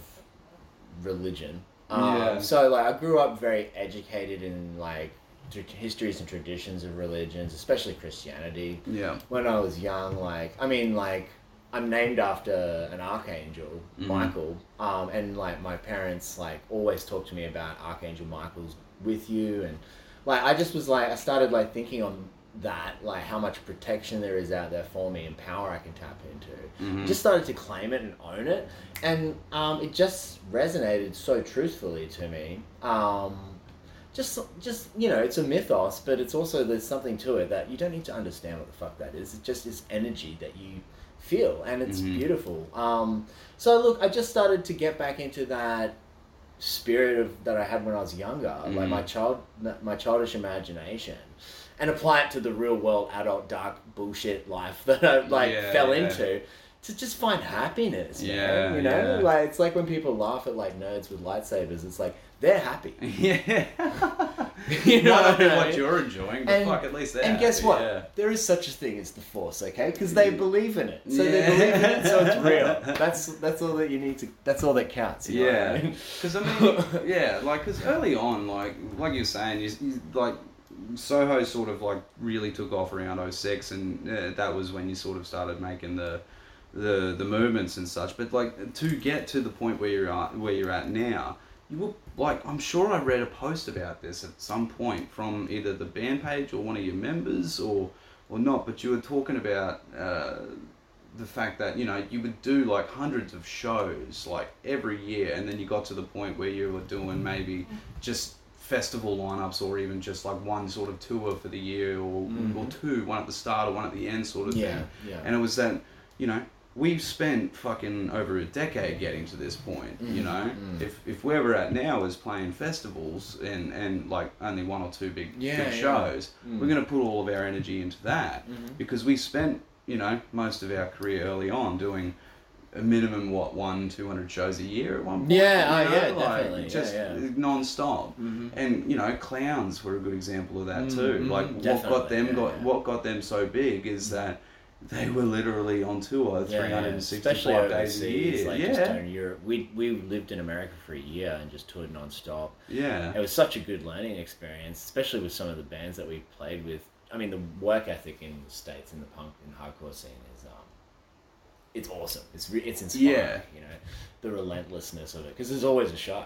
religion. Yeah. Um, So like I grew up very educated in like tr- histories and traditions of religions, especially Christianity. Yeah. When I was young, like I mean, like I'm named after an archangel, Mhm. Michael, um, and like my parents like always talk to me about Archangel Michael's with you, and like I just was like I started like thinking on that, like how much protection there is out there for me and power I can tap into. Mhm. Just started to claim it and own it, and um, it just resonated so truthfully to me. Um, just, just you know, it's a mythos, but it's also there's something to it that you don't need to understand what the fuck that is. It just is energy that you feel, and it's Mhm. beautiful. Um, so look, I just started to get back into that spirit of that I had when I was younger, like Mhm. my child, my childish imagination, and apply it to the real world, adult, dark bullshit life that I like Yeah, fell yeah. into. To just find happiness, man. Yeah, You know, yeah. like it's like when people laugh at like nerds with lightsabers. It's like they're happy. Yeah. You know not what you're enjoying, but fuck, at least they're And guess happy, what? yeah. There is such a thing as the Force, okay? Because they believe in it, so Yeah. they believe in it, so it's real. That's that's all that you need to. That's all that counts. you know what I Yeah, mean? because I mean, yeah, like because early on, like like you're saying, you, you like Soho sort of like really took off around 06 and uh, that was when you sort of started making the the the movements and such. But like to get to the point where you're at where you're at now, you were like I'm sure I read a post about this at some point from either the band page or one of your members or or not. But you were talking about. Uh, the fact that you know you would do like hundreds of shows like every year and then you got to the point where you were doing maybe just festival lineups or even just like one sort of tour for the year or, or two one at the start or one at the end sort of Yeah, thing yeah. and it was that you know we've spent fucking over a decade getting to this point you mm. know mm. if, if where we're at now is playing festivals and and like only one or two big, Yeah, big yeah. shows we're mm. going to put all of our energy into that mm-hmm. because we spent you know most of our career early on doing a minimum what one two hundred shows a year at one point. Yeah, you oh, know, yeah, like, definitely. Yeah, just yeah. non-stop. Mm-hmm. And you know, clowns were a good example of that too. Mhm, Like what got them yeah, got yeah. what got them so big is that they were literally on tour Yeah, three hundred and days a year. like yeah, in Europe. We we lived in America for a year and just toured non-stop. yeah, It was such a good learning experience, especially with some of the bands that we played with. I mean, the work ethic in the states in the punk and hardcore scene is um, it's awesome. It's re- it's inspiring. Yeah. You know, the relentlessness of it because there's always a show.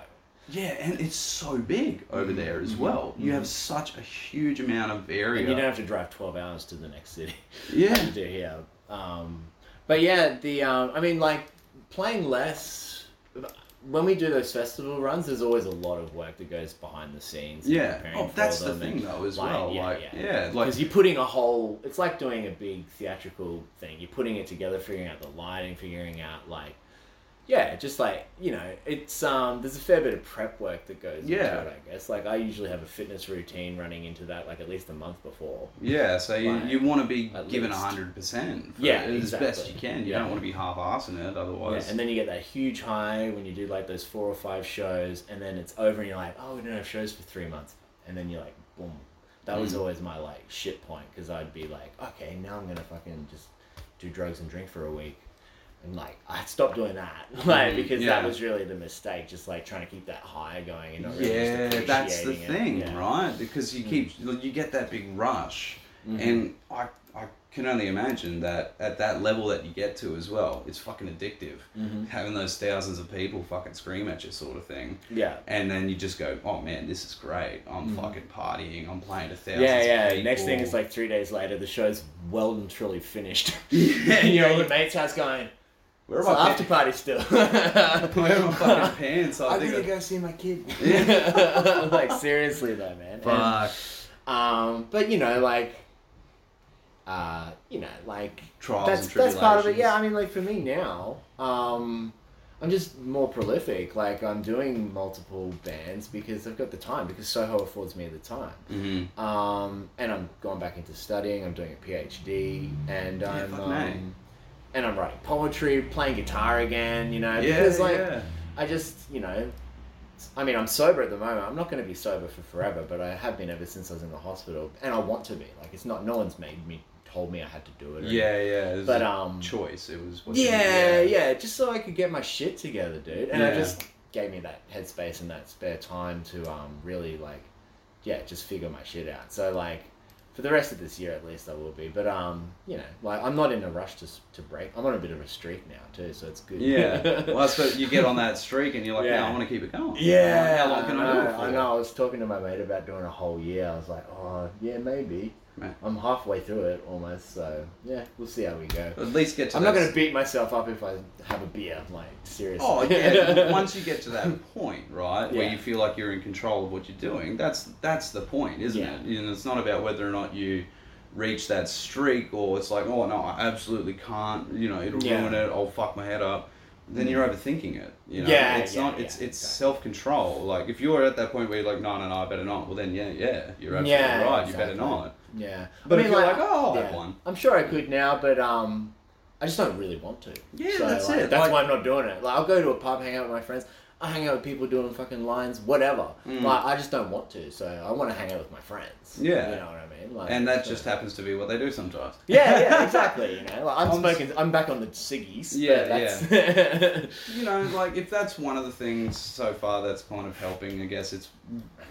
Yeah, and it's so big Mm-hmm. over there as well. You have such a huge amount of area. And you don't have to drive 12 hours to the next city. Yeah. like you do here. Um, but yeah, the um, I mean, like playing less. When we do those festival runs, there's always a lot of work that goes behind the scenes. Yeah. Oh, that's the thing though as well. Like, yeah, like because you're putting a whole. It's like doing a big theatrical thing. You're putting it together, figuring out the lighting, figuring out like, yeah, just like you know, it's um. There's a fair bit of prep work that goes Yeah. into it. I guess like I usually have a fitness routine running into that like at least a month before. Yeah, so you, Like, you want to be given hundred percent. Yeah, as best you can. You Yeah. don't want to be half-assing it, otherwise. Yeah, and then you get that huge high when you do like those four or five shows, and then it's over, and you're like, oh, we don't have shows for three months, and then you're like, boom. That was Mm. always my like shit point because I'd be like, okay, now I'm gonna fucking just do drugs and drink for a week, and like I stopped doing that, like Mm, because yeah. that was really the mistake, just like trying to keep that high going and not really yeah, just that's the appreciating it. thing, Yeah. Mm. right? Because you keep you get that big rush, and I I can only imagine that at that level that you get to as well, it's fucking addictive. Having those thousands of people fucking scream at you, sort of thing. Yeah. And then you just go, oh man, this is great. I'm fucking partying. I'm playing to thousands. Yeah, yeah. Next thing is like three days later, the show's well and truly finished. yeah, and you're at your mate's house going, Where it's are an my after pants? party still. Where are my fucking pants? I I'm think. gonna I- go see my kid. like seriously though, man. And, Fuck. um, but you know, like, uh, you know, like Trials that's and that's part of it. Yeah, I mean, like for me now, um, I'm just more prolific. Like I'm doing multiple bands because I've got the time because Soho affords me the time. Mhm. Um, and I'm going back into studying. I'm doing a PhD, and I'm fuck me. um, and I'm writing poetry, playing guitar again. You know, Yeah, because like yeah. I just you know. I mean, I'm sober at the moment. I'm not going to be sober for forever, but I have been ever since I was in the hospital, and I want to be. Like, it's not. No one's made me told me I had to do it. or Yeah, yeah. It But, um, choice. It was. you- yeah, yeah, just so I could get my shit together, dude. And Yeah. it just gave me that headspace and that spare time to um really like, yeah, just figure my shit out. So like, for the rest of this year at least, I will be. But um, you know, like I'm not in a rush to to break. I'm on a bit of a streak now too, so it's good. Yeah. Well, I suppose you get on that streak and you're like, Yeah. yeah, I want to keep it going. Yeah, How long can I, do it for? I know. I was talking to my mate about doing a whole year. I was like, oh, yeah, maybe. Right. I'm halfway through it almost, so yeah, we'll see how we go. At least get to. I'm not going to beat myself up if I have a beer, like seriously. Oh yeah. Once you get to that point, right, where you feel like you're in control of what you're doing, that's that's the point, isn't Yeah. it? You know, it's not about whether or not you reach that streak or it's like, oh no, I absolutely can't. You know, it'll Yeah. Mm. ruin it. I'll fuck my head up. Then you're overthinking it. You know, Yeah, it's yeah, not. yeah, it's it's exactly. self control. Like if you're at that point where you're like, no, no, no, I better not. Well, then yeah, yeah, you're absolutely Yeah, right. exactly. You better not. Yeah, But if you're like, oh, I'll have one. I'm sure I could now, but um, I just don't really want to. Yeah, that's like, it. That's Like- why I'm not doing it. Like, I'll go to a pub, hang out with my friends. I hang out with people doing fucking lines, whatever. Like, I just don't want to. So I want to hang out with my friends. Mm. Yeah. you know what I mean. Like, And that so- just happens to be what they do sometimes. Yeah, yeah, exactly. You know, like I'm I'm smoking. I'm back on the ciggies. Yeah, that's, you know, like if that's one of the things so far that's kind of helping, I guess it's,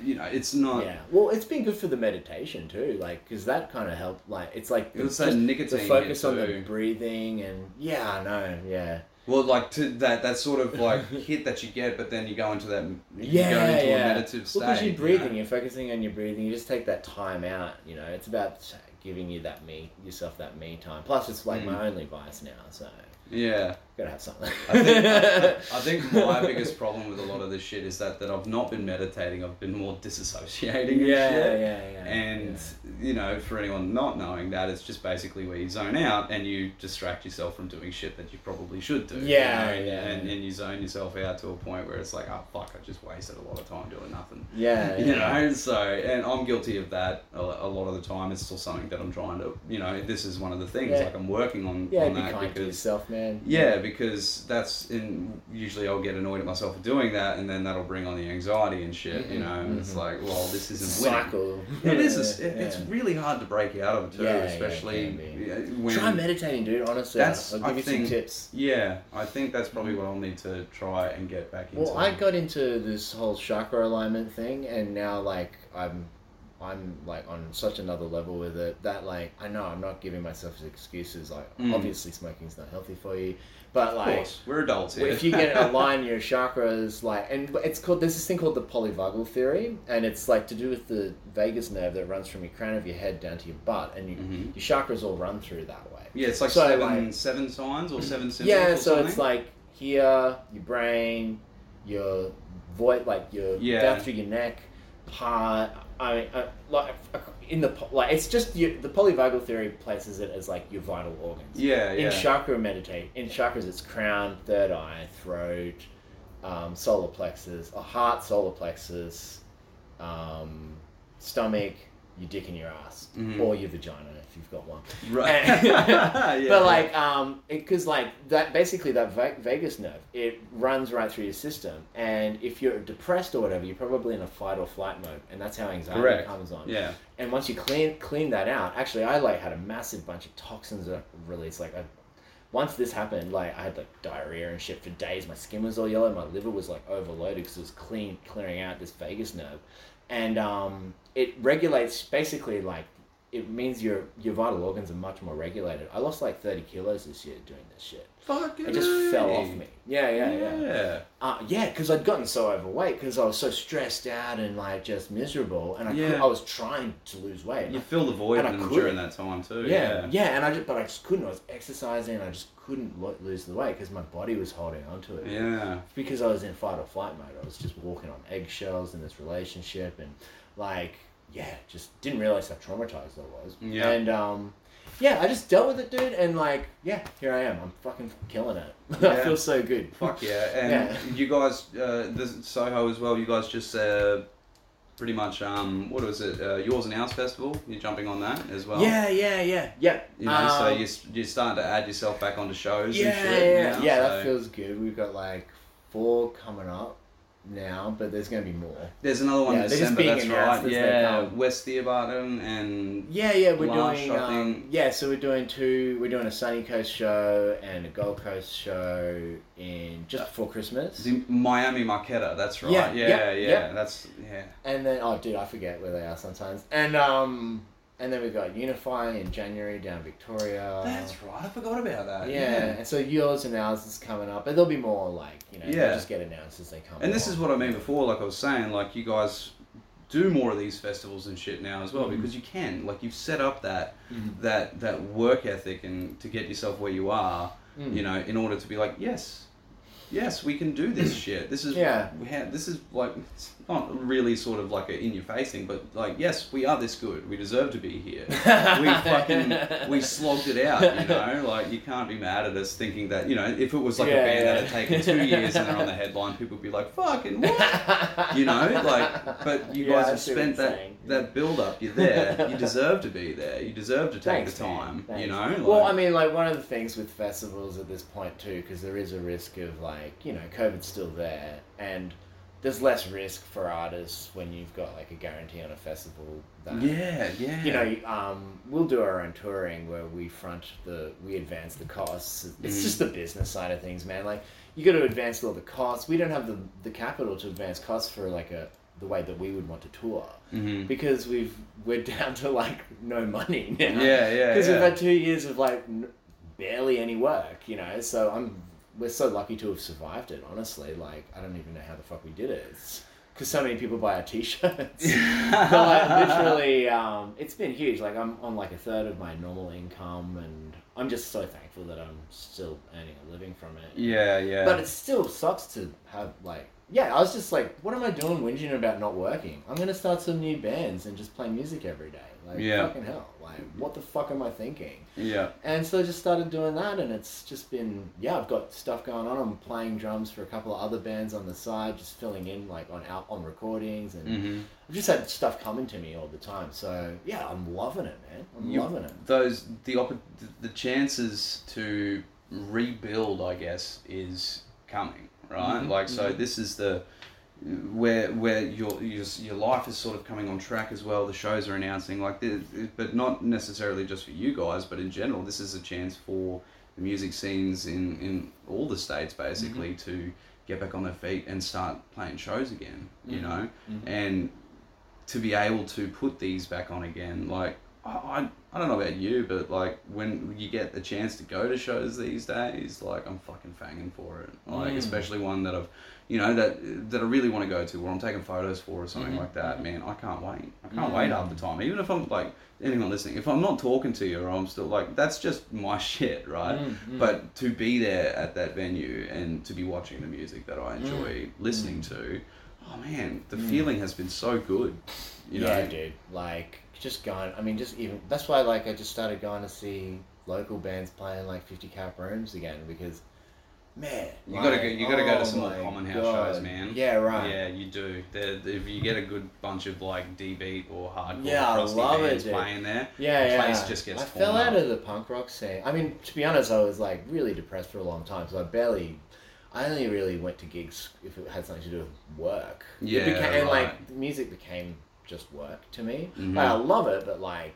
you know, it's not. Yeah, well, it's been good for the meditation too, like because that kind of helped. Like it's like It was it's that just nicotine the focus on the breathing and yeah, I know, yeah, Well, like to that that sort of like hit that you get, but then you go into that you yeah, go into yeah. a meditative state. Well, because you're you breathing, know? you're focusing on your breathing. You just take that time out. You know, it's about giving you that me yourself that me time. Plus, it's like Mm. my only vice now, so Yeah. Gotta have something. I think, I, I think my biggest problem with a lot of this shit is that, that I've not been meditating. I've been more disassociating. Yeah, shit. yeah, yeah, And you know, for anyone not knowing that, it's just basically where you zone out and you distract yourself from doing shit that you probably should do. you Yeah, know, yeah. And, and you zone yourself out to a point where it's like, oh fuck, I just wasted a lot of time doing nothing. yeah, You yeah. know, so and I'm guilty of that a, a lot of the time. It's still something that I'm trying to, you know, this is one of the things. Yeah. Like I'm working on, yeah, on be that kind to because yourself, man. yeah, because that's in usually I'll get annoyed at myself for doing that, and then that'll bring on the anxiety and shit. You know, and it's like, well, this isn't winning. cycle. It is. A, Yeah, It's really hard to break out of too, Yeah, yeah, it especially yeah, when. Try meditating, dude. Honestly, That's- I'll I you think- some tips. Yeah, I think that's probably what I'll need to try and get back into. Well, I got into this whole chakra alignment thing, and now like I'm, I'm like on such another level with it that like I know I'm not giving myself excuses. Like Mm. obviously smoking's not healthy for you, but Of like course, we're adults here. if you get align your chakras like and it's called there's this thing called the polyvagal theory and it's like to do with the vagus nerve that runs from your crown of your head down to your butt and you, Mhm. your chakras all run through that way yeah, it's like So, seven like- seven signs or seven symbols. yeah or so it's like here your brain your void like your Yeah. down through your neck heart I mean, uh, like in the like it's just your, the polyvagal theory places it as like your vital organs yeah, yeah. in chakra meditate in chakras it's crown third eye throat um, solar plexus a heart solar plexus um, stomach your dick in your ass Mhm. or your vagina you've got one right. Yeah, but like um because like that basically that vagus nerve it runs right through your system and if you're depressed or whatever you're probably in a fight or flight mode and that's how anxiety correct. comes on Yeah. and once you clean clean that out, actually, I like had a massive bunch of toxins that released. Like, I, once this happened, like I had like diarrhea and shit for days. My skin was all yellow. My liver was like overloaded because it was clean clearing out this vagus nerve, and um, it regulates basically like it means your your vital organs are much more regulated. I lost like thirty kilos this year doing this shit. Fucking It just fell off me. Yeah, yeah, yeah. Yeah. Uh, yeah, because I'd gotten so overweight because I was so stressed out and like just miserable, and I could, I was trying to lose weight. You fill the void And during that time too. yeah, yeah, and I just, but I just couldn't. I was exercising, and I just couldn't lo- lose the weight because my body was holding on to it. Yeah. because I was in fight or flight mode. I was just walking on eggshells in this relationship, and like, yeah, just didn't realize how traumatized I was. Yeah. And um, yeah, I just dealt with it, dude. And like, yeah, here I am. I'm fucking killing it. I feel so good. Fuck yeah. And Yeah. you guys, uh, the Soho as well, you guys just uh, pretty much, um, what was it, uh, Yours and Ours Festival? You're jumping on that as well? Yeah, yeah, yeah, yeah. You know, so Um, you're, you're starting to add yourself back onto shows yeah, and shit. yeah, now, yeah. so- That feels good. We've got like four coming up now, but there's gonna be more. There's another one Yeah, in December, that's right. Yeah. West Thebarton and Yeah, yeah, we're doing. Um, yeah, so we're doing two. We're doing a Sunny Coast show and a Gold Coast show in just before Christmas. the Miami Marketta, that's right. Yeah, Yeah, yeah, yeah, yeah. that's, yeah. And then, oh, dude, I forget where they are sometimes. And um, and then we've got Unify in January down Victoria. That's right, I forgot about that. Yeah, and so yours and ours is coming up, but there'll be more like you know, Yeah. just get announced as they come. And this along. is what I mean before, like I was saying, like you guys do more of these festivals and shit now as well Mm-hmm. because you can. Like you've set up that that that work ethic and to get yourself where you are, Mm. you know, in order to be like, yes, yes, we can do this shit. This is Yeah. we have this is like it's not really sort of like a in your face thing, but like yes, we are this good. We deserve to be here. we fucking we slogged it out, you know. Like you can't be mad at us thinking that you know if it was like Yeah, a band that had taken two years and they're on the headline, people would be like, fucking what? you know, like, but you Yeah, guys have spent that saying. that build up. You're there. You deserve to be there. You deserve to take Thanks, the time. You know. well, I mean, like one of the things with festivals at this point too, because there is a risk of like you know COVID's still there, and there's less risk for artists when you've got like a guarantee on a festival. That, Yeah, yeah. You know, um, we'll do our own touring where we front the, we advance the costs. It's Mm. just the business side of things, man. Like you got to advance all the costs. We don't have the the capital to advance costs for like a the way that we would want to tour Mhm. because we've we're down to like no money now. Yeah, yeah, Because yeah. we've had two years of like n- barely any work, you know. So I'm we're so lucky to have survived it. Honestly, like I don't even know how the fuck we did it. It's because so many people buy our t-shirts. but like literally, um, it's been huge. Like I'm on like a third of my normal income, and I'm just so thankful that I'm still earning a living from it. Yeah, yeah. But it still sucks to have like yeah. I was just like, what am I doing whinging about not working? I'm gonna start some new bands and just play music every day. Like Yeah. fucking hell. Like what the fuck am I thinking? yeah. And so I just started doing that, and it's just been yeah. I've got stuff going on. I'm playing drums for a couple of other bands on the side, just filling in like on out on recordings, and Mhm. I've just had stuff coming to me all the time. So yeah, I'm loving it, man. I'm You- loving it. Those the opp- the chances to rebuild, I guess, is coming, right? Mhm, Like so, this is the where where your, your your life is sort of coming on track as well. The shows are announcing like this, but not necessarily just for you guys, but in general, this is a chance for the music scenes in in all the states basically mm-hmm. to get back on their feet and start playing shows again. You mm-hmm. know, mm-hmm. and to be able to put these back on again, like I, I, don't know about you, but like when you get the chance to go to shows these days, like I'm fucking fanging for it. Like Mm. especially one that I've, you know, that that I really want to go to, or I'm taking photos for, or something Mm-hmm. like that. Man, I can't wait. I can't wait half the time. Even if I'm like anyone listening, if I'm not talking to you, or I'm still like that's just my shit, right? Mm, But to be there at that venue and to be watching the music that I enjoy Mm. listening to, oh man, the feeling has been so good. You know, yeah, dude. Like just going. I mean, just even that's why like I just started going to see local bands playing like fifty cap rooms again because man, You gotta go. You gotta go oh to some more common house God. shows, man. Yeah, right. Yeah, you do. They're, if you get a good bunch of like D beat or hardcore Yeah, I love it, bands dude. playing there, Yeah, the yeah. place just gets I fell out up. of the punk rock scene. I mean, to be honest, I was like really depressed for a long time, so I barely. I only really went to gigs if it had something to do with work. Yeah, It became, and right. like the music became just work to me. Mhm. Like, I love it, but like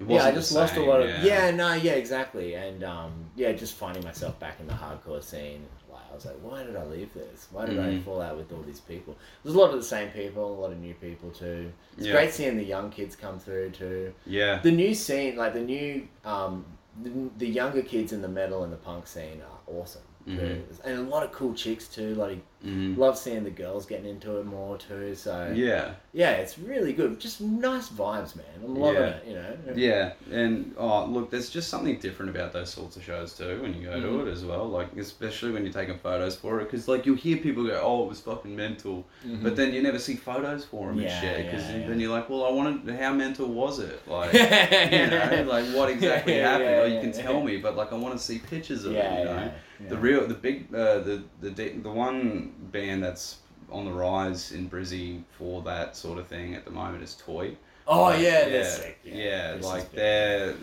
It yeah, I just lost same, a lot of yeah. yeah. no, yeah, exactly, and um, yeah, just finding myself back in the hardcore scene, like I was like, why did I leave this? Why did I Mhm. fall out with all these people? There's a lot of the same people, a lot of new people too. It's Yeah. great seeing the young kids come through too. Yeah. The new scene, like the new, um, the, the younger kids in the metal and the punk scene are awesome. Mhm. And a lot of cool chicks too. Like, Mhm. love seeing the girls getting into it more too. So Yeah. yeah, it's really good. Just nice vibes, man. I'm loving Yeah. it. You know. Yeah, and oh look, there's just something different about those sorts of shows too when you go Mm-hmm. to it as well. Like especially when you're taking photos for it, because like you'll hear people go, "Oh, it was fucking mental," but then you never see photos for them Mm-hmm. Yeah, and shit. Because yeah, then you're like, "Well, I wanted how mental was it? Like, you know, like what exactly happened? or you can tell me, but like I want to see pictures of it. You know, yeah, the real, the big, uh, the the the one band that's on the rise in Brizzy for that sort of thing at the moment is Toy. Oh Like, yeah, yeah, that's sick. yeah, This like they're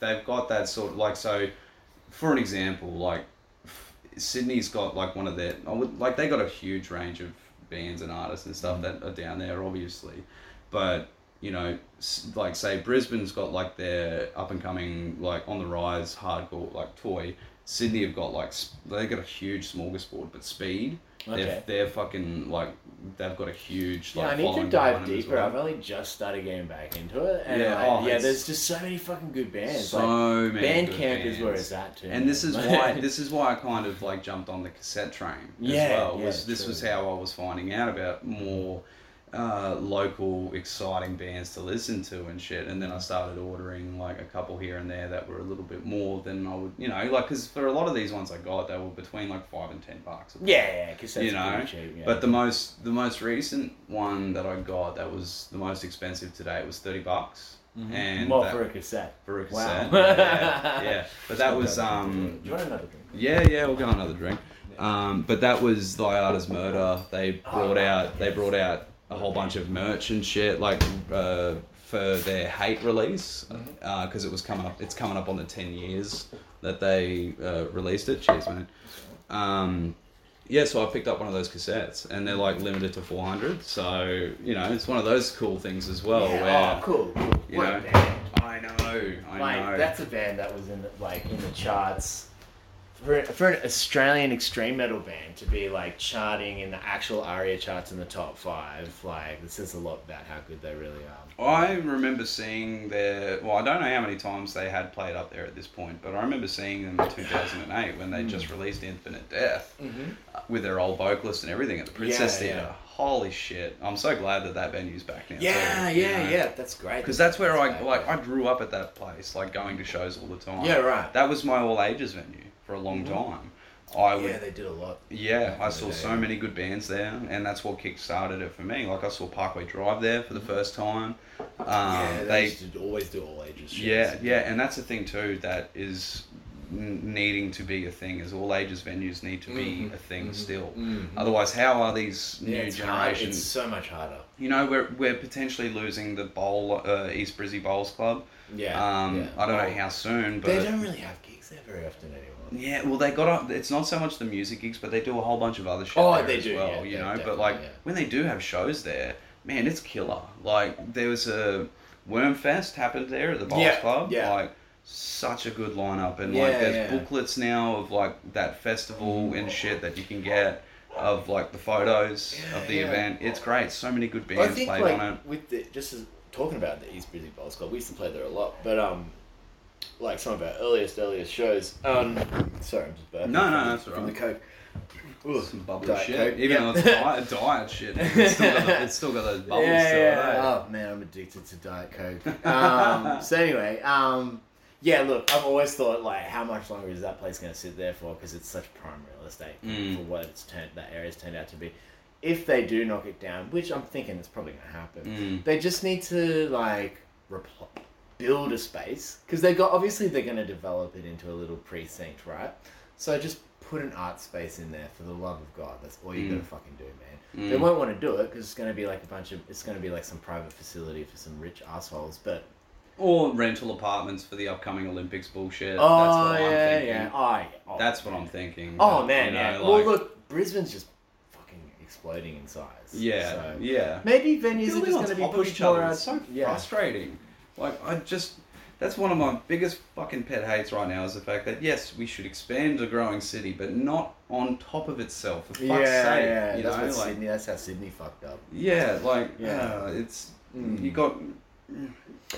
they've got that sort of like so. For an example, like Sydney's got like one of their I would like they got a huge range of bands and artists and stuff that are down there, obviously, but you know, like say Brisbane's got like their up and coming like on the rise hardcore like toy. Sydney have got like they got a huge smorgasbord, but speed. Okay. They're, they're fucking like they've got a huge Yeah, like I need to dive behind them as deeper. well. I've only just started getting back into it, and Yeah, like, oh, yeah, there's just so many fucking good bands. So like, many good Bandcamp is where it's at too. And this is why this is why I kind of like jumped on the cassette train as Yeah, well. yeah, Was this was how I was finding out about more uh, local exciting bands to listen to and shit. And then I started ordering like a couple here and there that were a little bit more than I would, you know, like because for a lot of these ones I got, they were between like five and ten bucks. yeah, yeah, because You know, cheap. Yeah. but the most the most recent one that I got that was the most expensive today it was thirty bucks, and more that- for a cassette. for a Mm-hmm. Wow. cassette. yeah, yeah. But that was um, Do you want another drink? yeah, yeah, we'll go another drink. Um, but that was Thy Art Is Murder. They brought out they brought out a whole bunch of merch and shit like uh, for their hate release because it was coming up. It's coming up on the ten years that they uh, released it. Cheers, man. Um, yeah, so I picked up one of those cassettes, and they're like limited to four hundred. So you know, it's one of those cool things as well. yeah, where oh, cool, cool. you What a know, band. I know, I like know. that's a band that was in the, like in the charts for for an Australian extreme metal band to be like charting in the actual ARIA charts in the top five. Like this says a lot about how good they really are. I remember seeing their. Well, I don't know how many times they had played up there at this point, but I remember seeing them in 2008 when they just released Infinite Death uh, with their old vocalist and everything at the Princess Mm-hmm. Yeah, Theatre. yeah. Holy shit! I'm so glad that that venue's back now. Yeah, yeah, yeah. That's great. Because that's where I great. like. I grew up at that place, like going to shows all the time. Yeah, right. That was my all ages venue for a long time. I would Yeah, they did a lot. yeah, I saw so many good bands there, and that's what kick-started it for me. Like I saw Parkway Drive there for the first time. Um, yeah, they, they, used to always do all ages. shows. yeah, yeah, and that's the thing too that is needing to be a thing. Is all ages venues need to be a thing still. Otherwise, how are these Mm-hmm. Yeah, new generations? It's so much harder. You know, we're we're potentially losing the bowl uh, East Brizzy Bowls Club. Yeah, Um, yeah. I don't know Oh, how soon, but They don't really have gigs there very often anymore. Yeah, well, they got up. It's not so much the music gigs, but they do a whole bunch of other shit Oh, there they as do, well. yeah, you know, but definitely, like yeah. when they do have shows there, man, it's killer. Like there was a Wormfest happened there at the Bowls Yeah, Club. yeah. Like such a good lineup, and like there's booklets now of like that festival and shit that you can get of like the photos of the event. It's great. So many good I bands think played like on it. with the just as, talking about the East Brizzy Bowls Club, we used to play there a lot. But um, like some of our earliest earliest shows. Um, sorry, I'm just burping. No, no, that's from alright. the coke. Ugh, Some bubbly Diet shit, Coke. even though it's diet, diet shit. It's still got, the, it's still got those bubbles yeah, to it. yeah. eh? Oh man, I'm addicted to Diet Coke. Um, so anyway, um, yeah. Look, I've always thought like, how much longer is that place going to sit there for? Because it's such prime real estate Mm. for what it's turned that area's turned out to be. If they do knock it down, which I'm thinking is probably going to happen, Mm. they just need to like repl- build a space because they got obviously they're going to develop it into a little precinct, right? So just put an art space in there for the love of God. That's all you Mm. got to fucking do, man. They won't want to do it because it's going to be like a bunch of it's going to be like some private facility for some rich assholes. But Or rental apartments for the upcoming Olympics bullshit. oh That's what yeah, I'm thinking. yeah, oh, yeah. Oh, That's what I'm thinking. Oh But, man, you know, yeah. like- well, look, Brisbane's just fucking exploding in size. Yeah, so yeah. maybe venues Building are just going to be pushed more out. It's so yeah. frustrating. Like I just That's one of my biggest fucking pet hates right now is the fact that yes, we should expand a growing city, but not on top of itself. For fuck's yeah, sake, yeah. you that's know, what like Sydney. That's how Sydney fucked up. yeah, like Yeah. uh, it's Mm. you got.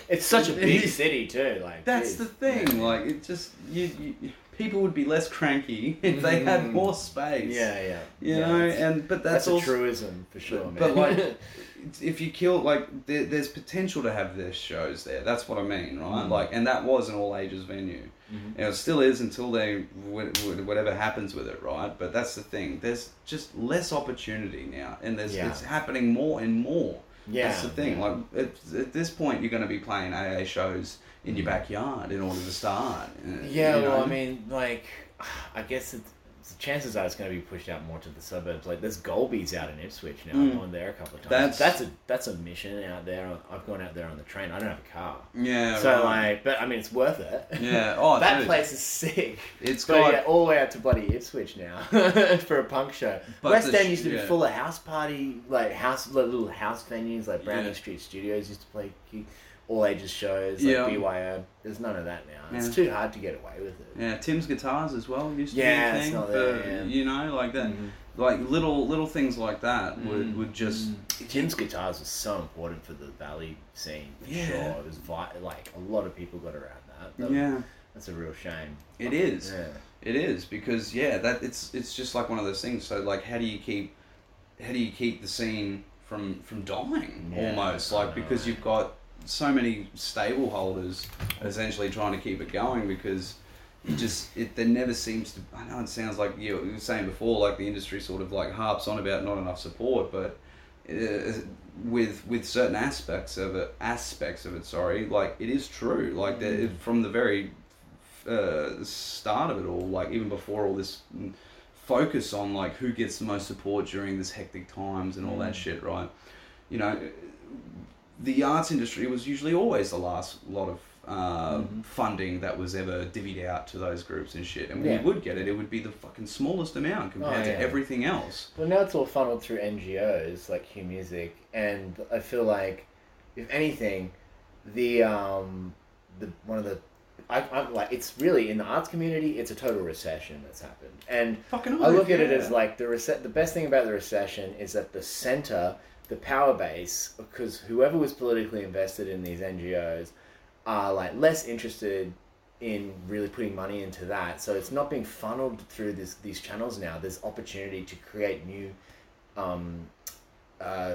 It's such a big city too. Like That's geez. the thing. Like it just you, you people would be less cranky if they had Mm. more space. Yeah, yeah. You Yeah, know, and but that's, that's, a truism for sure, man. But like, if you kill like, there, there's potential to have their shows there. That's what I mean, right? Mm. Like, and that was an all ages venue, Mhm. and it still is until they wh- wh- whatever happens with it, right? But that's the thing. There's just less opportunity now, and there's Yeah. it's happening more and more. yeah, That's the thing. Like at, at this point, you're going to be playing AA shows in your backyard in order to start. uh. Yeah, you well. I mean, like, I guess it's, the chances are it's going to be pushed out more to the suburbs. Like, there's Golby's out in Ipswich now. Mm. I've gone there a couple of times. That's- That's a that's a mission out there. I've gone out there on the train. I don't have a car, yeah. so right. like, but I mean, it's worth it. Yeah. Oh, that dude. place is sick. It's But got yeah, all the way out to bloody Ipswich now for a punk show. But West End used to be yeah. full of house party, like house little house venues, like Browning Yeah. Street Studios used to play all ages shows, like Yeah. BYO. There's none of that now. It's Yeah. too hard to get away with it. Yeah, Tym's guitars as well used to Yeah, be a it's thing. not for, there, yeah. You know, like that, Mhm. like little little things like that would would just Tym's guitars was so important for the Valley scene. For Yeah. sure, it was vi- like a lot of people got around that. That- yeah, that's a real shame. it is. Yeah. It is because yeah, that it's it's just like one of those things. So like, how do you keep how do you keep the scene from from dying Yeah, almost like because you've got so many stable holders essentially trying to keep it going because it just it there never seems to I know it sounds like you were saying before like the industry sort of like harps on about not enough support but uh, with with certain aspects of it aspects of it sorry like it is true like that it, from the very uh, start of it all like even before all this mm, focus on like who gets the most support during this hectic times and all that shit right? You know the arts industry was usually always the last lot of uh, funding that was ever divvied out to those groups and shit. And when Yeah. you would get it, it would be the fucking smallest amount compared Oh, to everything else. Well, now it's all funneled through NGOs like Q Music, and I feel like, if anything, the um, the one of the I, I'm like it's really in the arts community, it's a total recession that's happened, and Fucking I look at it as like the rece- the best thing about the recession is that the center, the power base, because whoever was politically invested in these NGOs are like less interested in really putting money into that. So it's not being funneled through this these channels now. There's opportunity to create new um, uh,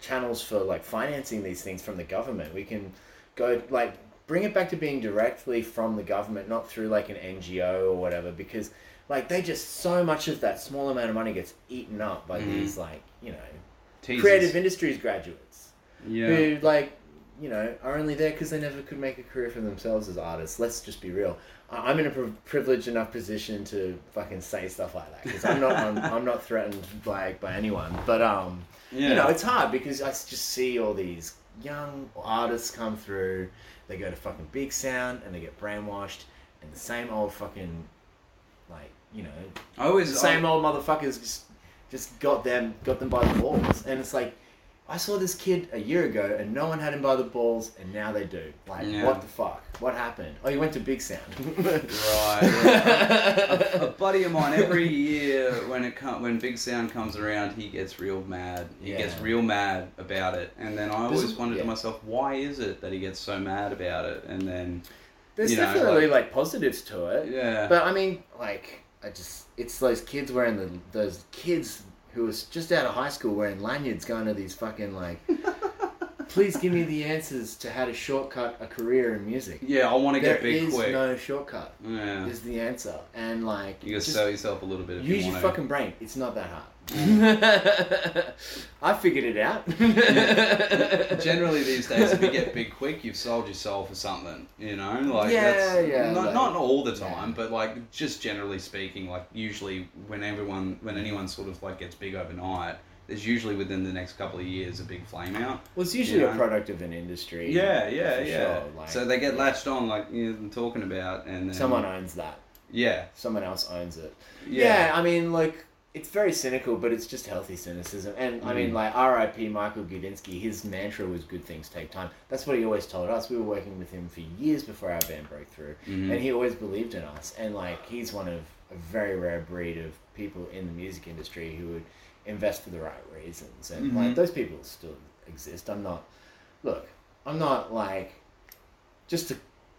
channels for like financing these things from the government. We can go like bring it back to being directly from the government, not through like an NGO or whatever, because like they just so much of that small amount of money gets eaten up by Mhm. these like you know Teasers. creative industries graduates Yeah. who like you know are only there because they never could make a career for themselves as artists. Let's just be real. I'm in a pri- privileged enough position to fucking say stuff like that because I'm not I'm, I'm not threatened like by anyone. But um, Yeah. you know, it's hard because I just see all these young artists come through. They go to fucking big sound and they get brainwashed, and the same old fucking like you know I always the same I- old motherfuckers just got them got them by the balls, and it's like I saw this kid a year ago, and no one had him by the balls, and now they do. Like, Yeah. what the fuck? What happened? Oh, you went to Big Sound. Right. yeah. a, a buddy of mine every year when it com- when Big Sound comes around, he gets real mad. He gets real mad about it, and then I always wondered to myself, why is it that he gets so mad about it? And then There's You know, definitely like- like, positives to it. yeah, But I mean, like, I just it's those kids wearing the those kids who was just out of high school wearing lanyards, going to these fucking like. Please give me the answers to how to shortcut a career in music. yeah, I want to get big is quick. no shortcut. yeah, Is the answer, and like you gotta just sell yourself a little bit. If use you your fucking brain. It's not that hard. I figured it out. Generally, these days, if you get big quick, you've sold your soul for something. You know, like Yeah, that's yeah, Not, like- not all the time, yeah. but like just generally speaking, like usually when everyone, when anyone sort of like gets big overnight, there's usually within the next couple of years a big flame out. well, it's usually You a product of an industry. Yeah, yeah, yeah. sure, like- so they get latched on, like you're talking about, and then, Someone owns that. Yeah, Someone else owns it. Yeah. Yeah, I mean, like, it's very cynical, but it's just healthy cynicism. And I Mm. mean, like R.I.P. Michael Gudinski, his mantra was "Good things take time." That's what he always told us. We were working with him for years before our band broke through, Mm-hmm. and he always believed in us. And like, he's one of a very rare breed of people in the music industry who would invest for the right reasons. And Mm-hmm. like, those people still exist. I'm not. Look, I'm not like just to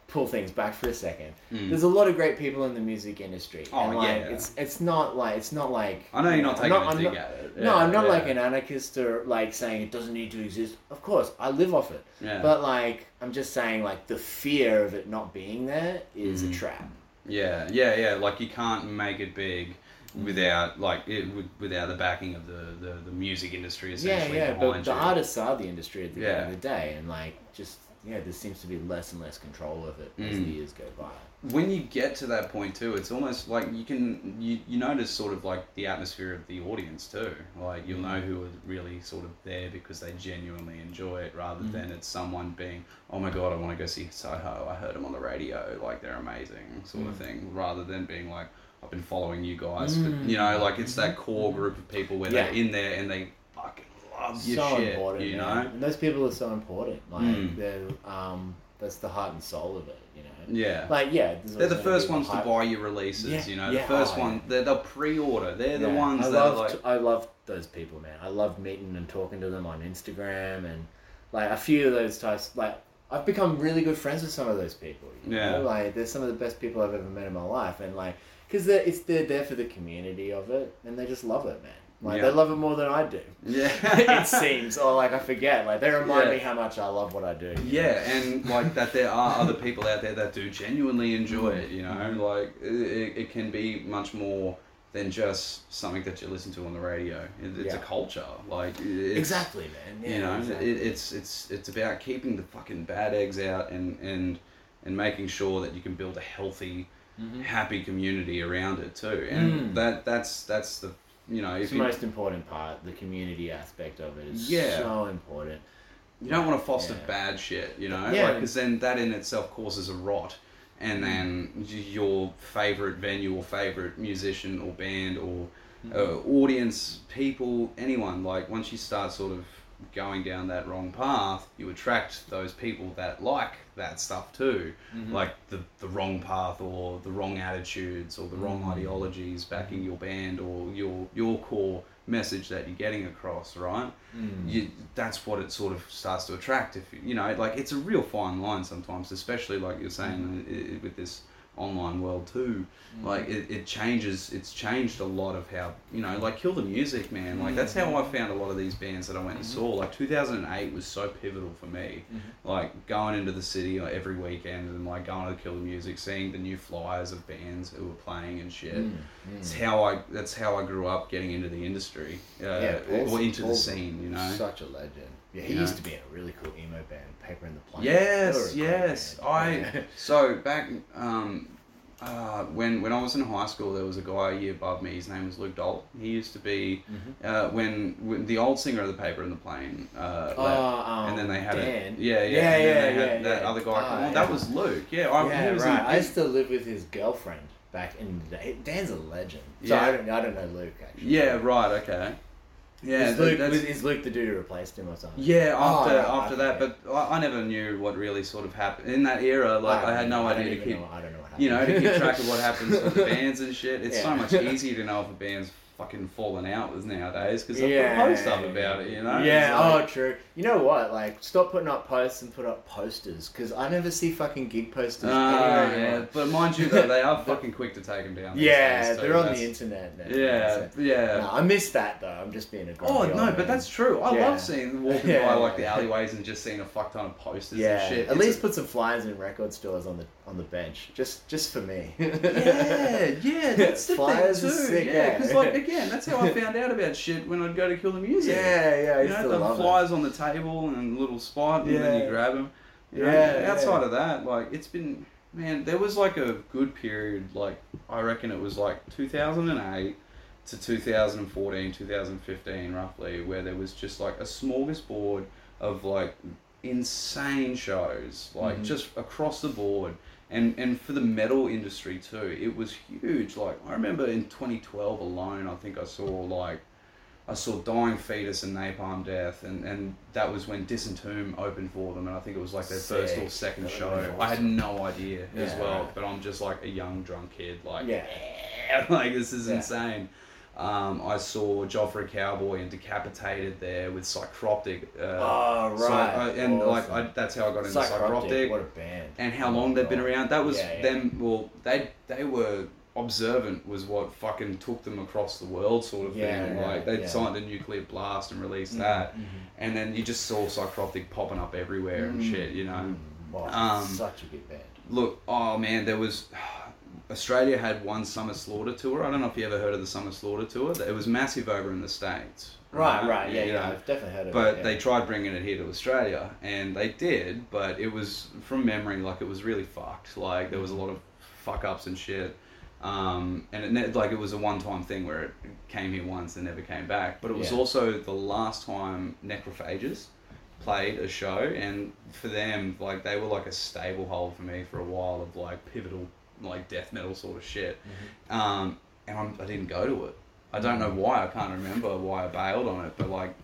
pull things back for a second. There's a lot of great people in the music industry. Mm. Oh, and, like, yeah. It's it's not like it's not like I know you're not taking a I'm dig not- at it. no, Yeah, I'm not yeah. like an anarchist or like saying it doesn't need to exist. Of course, I live off it. Yeah. But like, I'm just saying like the fear of it not being there is Mm-hmm. a trap. Yeah, yeah, yeah. Like you can't make it big without like it with, without the backing of the, the, the music industry essentially yeah. Yeah, but the you. artists are the industry at the Yeah. end of the day, and like just yeah, there seems to be less and less control of it as Mm. the years go by. when you get to that point too, it's almost like you can you, you notice sort of like the atmosphere of the audience too. Like you'll know who are really sort of there because they genuinely enjoy it, rather mm. than it's someone being, oh my god, I want to go see Soho. I heard them on the radio, like they're amazing, sort of mm. thing. Rather than being like, I've been following you guys, for, mm. you know, like it's that mm-hmm. core group of people where they're in there and they your so shit, important, you man. know. And those people are so important. Like Mm. they're um, that's the heart and soul of it. You know. Yeah. Like yeah, They're the first ones to buy your releases, Yeah, you know. yeah, the first oh, one, yeah. they're the pre-order. They're the ones I that love like, I love those people, man. I love meeting and talking to them on Instagram and like a few of those types. Like I've become really good friends with some of those people. You Yeah. know? like they're some of the best people I've ever met in my life, and like because they're it's they're there for the community of it, and they just love it, man. Like Yeah. they love it more than I do. yeah, it seems, or like I forget. Like they remind Yeah. me how much I love what I do. Yeah, and like that, there are other people out there that do genuinely enjoy it. You know, Mm-hmm. like it, it can be much more than just something that you listen to on the radio. It, it's Yeah. a culture, like it's, Exactly, man. Yeah, you know, exactly. it, it's it's it's about keeping the fucking bad eggs out and and and making sure that you can build a healthy, happy community around it too. And Mm-hmm. Mm. that that's that's the you know it's if the most important part. The community aspect of it is Yeah. so important. You don't want to foster Yeah. bad shit, you know, Yeah. because then that in itself causes a rot, and then your favorite venue or favorite musician or band or uh, audience, people, anyone, like once you start sort of going down that wrong path, you attract those people that like that stuff too, mm-hmm. like the the wrong path or the wrong attitudes or the wrong mm-hmm. ideologies backing your band or your your core message that you're getting across, right? Mm. You, that's what it sort of starts to attract. If you- know, like it's a real fine line sometimes, especially like you're saying mm-hmm. i- with this online world too. Mm. Like it, it changes. It's changed a lot of how you know, like Kill the Music, man. Like that's how mm. I found a lot of these bands that I went and mm-hmm. saw. Like 2008 was so pivotal for me. Mm-hmm. Like going into the city uh, every weekend and like going to Kill the Music, seeing the new flyers of bands who were playing and shit. Mm. It's how I. That's how I grew up getting into the industry. Uh, Yeah, Paul's- or into Paul's the scene. You know. Such a legend. Yeah, he You used know? to be in a really cool emo band, Paper in the Plane. They were a Yes, yes. I so back um, uh, when when I was in high school, there was a guy a year above me. His name was Luke Dolt. He used to be Mm-hmm. uh, when, when the old singer of the Paper and the Plane. Uh, Oh, left, um, and then they had Dan? A, yeah, yeah, Yeah, and then yeah, they had yeah, that yeah. other guy. Oh, come on, yeah. that was Luke. Yeah, I, yeah, he was right. in- I used to live with his girlfriend back in the day. Dan's a legend. So Yeah. I don't, I don't know Luke actually. yeah, right, okay. Yeah, is Luke, that's- is Luke the dude who replaced him or something? Yeah, Oh, after right, after that, okay. but I, I never knew what really sort of happened in that era. Like I, had no I idea to keep, know- I don't know what happened. you know, to keep track of what happens with the bands and shit. It's so much easier to know if a band's fucking falling out with nowadays because they'll Yeah. put post up about it. You know? Yeah. Like- oh, true. You know what? Like, stop putting up posts and put up posters because I never see fucking gig posters ah, anywhere yeah. But mind you, though, they are fucking quick to take them down. Yeah, they're on That's- the internet now. Yeah, so- yeah. No, I miss that though. I'm just being a Oh no, man. but that's true. I Yeah. love seeing walking Yeah. by like the alleyways and just seeing a fuck ton of posters yeah. and shit. At It's least a- put some flyers in record stores on the on the bench, just just for me. Yeah, yeah, that's the Flyers thing too. sick, yeah, yeah. because like again, that's how I found out about shit when I'd go to Kill the Music. Yeah, yeah, I you know, the love it. on the table and a little spot, and then you grab them. You know, Yeah, outside yeah. of that, like it's been, man, there was like a good period. Like I reckon it was like 2008 to 2014, 2015, roughly, where there was just like a smorgasbord of like insane shows, like Mm-hmm. just across the board. And and for the metal industry too, it was huge. Like I remember in 2012 alone, I think I saw like. I saw Dying Fetus and Napalm Death, and, and that was when Disentomb opened for them, and I think it was like their first or second That show. would've I had no idea as well, but I'm just like a young drunk kid, like Yeah. like this is Yeah. insane. Um, I saw Job for a Cowboy and Decapitated there with Psychroptic. Uh, Oh, so right. I- and like I, that's how I got into Psychroptic, Psychroptic. What a band. and how Oh long they've been around. That was Yeah, yeah. them. Well, they they were observant was what fucking took them across the world, sort of Yeah, thing. yeah, like they yeah. signed a nuclear blast and released Mhm, that, mhm. and then you just saw Psychroptic popping up everywhere and Mm, shit. You know. mm. Wow, Um, such a good band. Look, oh man, there was. Australia had one Summer Slaughter tour. I don't know if you ever heard of the Summer Slaughter tour. It was massive over in the States. Right, right, yeah, You yeah. know, I've definitely heard of but it. yeah. they tried bringing it here to Australia, and they did. But it was from memory, like it was really fucked. Like there was a lot of fuck ups and shit. Um, and it ne- like it was a one time thing where it came here once and never came back. But it was Yeah. also the last time Necrophagist played a show, and for them, like they were like a stable hold for me for a while of like pivotal, like death metal sort of shit. Mm-hmm. Um, and I'm, I didn't go to it. I don't know why. I can't remember why I bailed on it. But like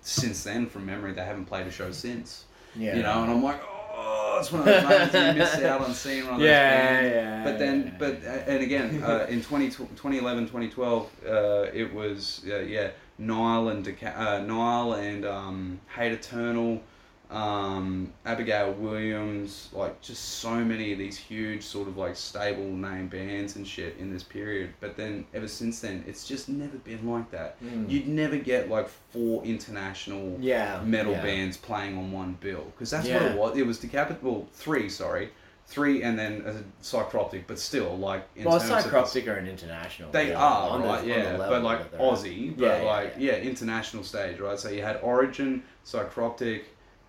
since then, from memory, they haven't played a show since. yeah. You know, and I'm like, oh, it's one of those moments you miss out on seeing one of those Yeah, bands. yeah, But then, yeah, but uh, and again, uh, in 20, 2011, 2012, uh, it was uh, yeah, Nile and Deca- uh, Nile and um, Hate Eternal, um, Abigail Williams, like just so many of these huge sort of like stable name bands and shit in this period. But then ever since then, it's just never been like that. Mm. You'd never get like four international Yeah, metal yeah. bands playing on one bill because that's what it was. It was decapit. Well, three, sorry, three, and then a psychroptic, but still, like in Well, terms of Psychroptic are an international. they yeah, are right, the yeah, but like that they're at. Aussie, but Yeah, yeah, like yeah. yeah. international stage, right? So you had Origin, Psychroptic,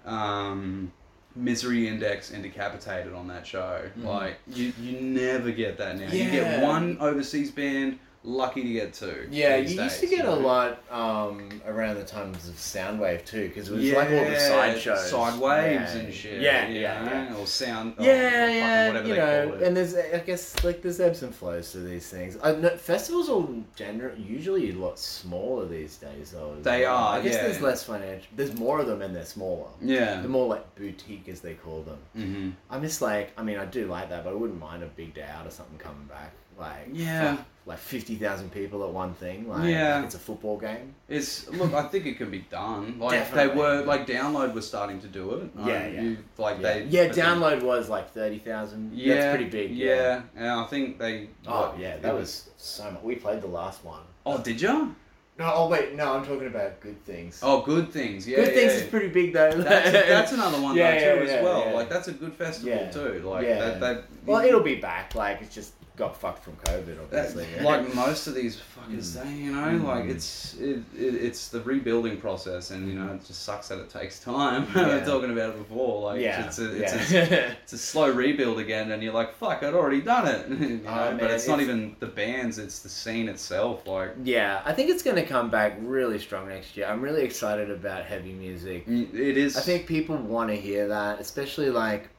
um, Misery Index, and Decapitated on that show. Like you, you never get that now. You get. One overseas band, lucky to get two. Yeah, these you used to get you a lot um, around the times of Soundwave too, because it was like all the side shows, side waves yeah. and shit. Yeah, you yeah, know, yeah. or sound. Yeah, fucking yeah, whatever you they know, call it. and there's, I guess, like there's ebbs and flows to these things. I know, festivals are gener- usually a lot smaller these days, though. They well. are, I guess yeah. there's less financial. There's more of them, and they're smaller. yeah. They're more like boutique, as they call them. hmm I miss like, I mean, I do like that, but I wouldn't mind a big day out or something coming back. Like, Yeah. fuck, like fifty thousand people at one thing. Like, Yeah. like it's a football game. It's look. I think it can be done. Like Definitely. they were. Like download was starting to do it. Yeah, Um, yeah. You, like Yeah, they. yeah. but then- Download was like thirty thousand. Yeah, that's pretty big. Yeah, and I think they. Oh what, yeah, that was so much. We played the last one. Oh, did you? No, oh wait, no, I'm talking about good things. Oh, good things. Yeah, good things yeah. is pretty big though. That's, that's another one Yeah, though yeah, too yeah, as well. yeah. Like that's a good festival Yeah. too. Like Yeah. that. that Well, it'll be back. Like it's just got fucked from COVID, That, obviously. like most of these fuckers, Mm. they, you know, like it's it, it, it's the rebuilding process, and you know, it just sucks that it takes time. we Yeah. were talking about it before, like yeah, it's a, it's, yeah. a, it's a slow rebuild again, and you're like, fuck, I'd already done it, you know? Oh, but man, it's not even the bands; it's the scene itself. Like, yeah, I think it's going to come back really strong next year. I'm really excited about heavy music. it is. I think people want to hear that, especially like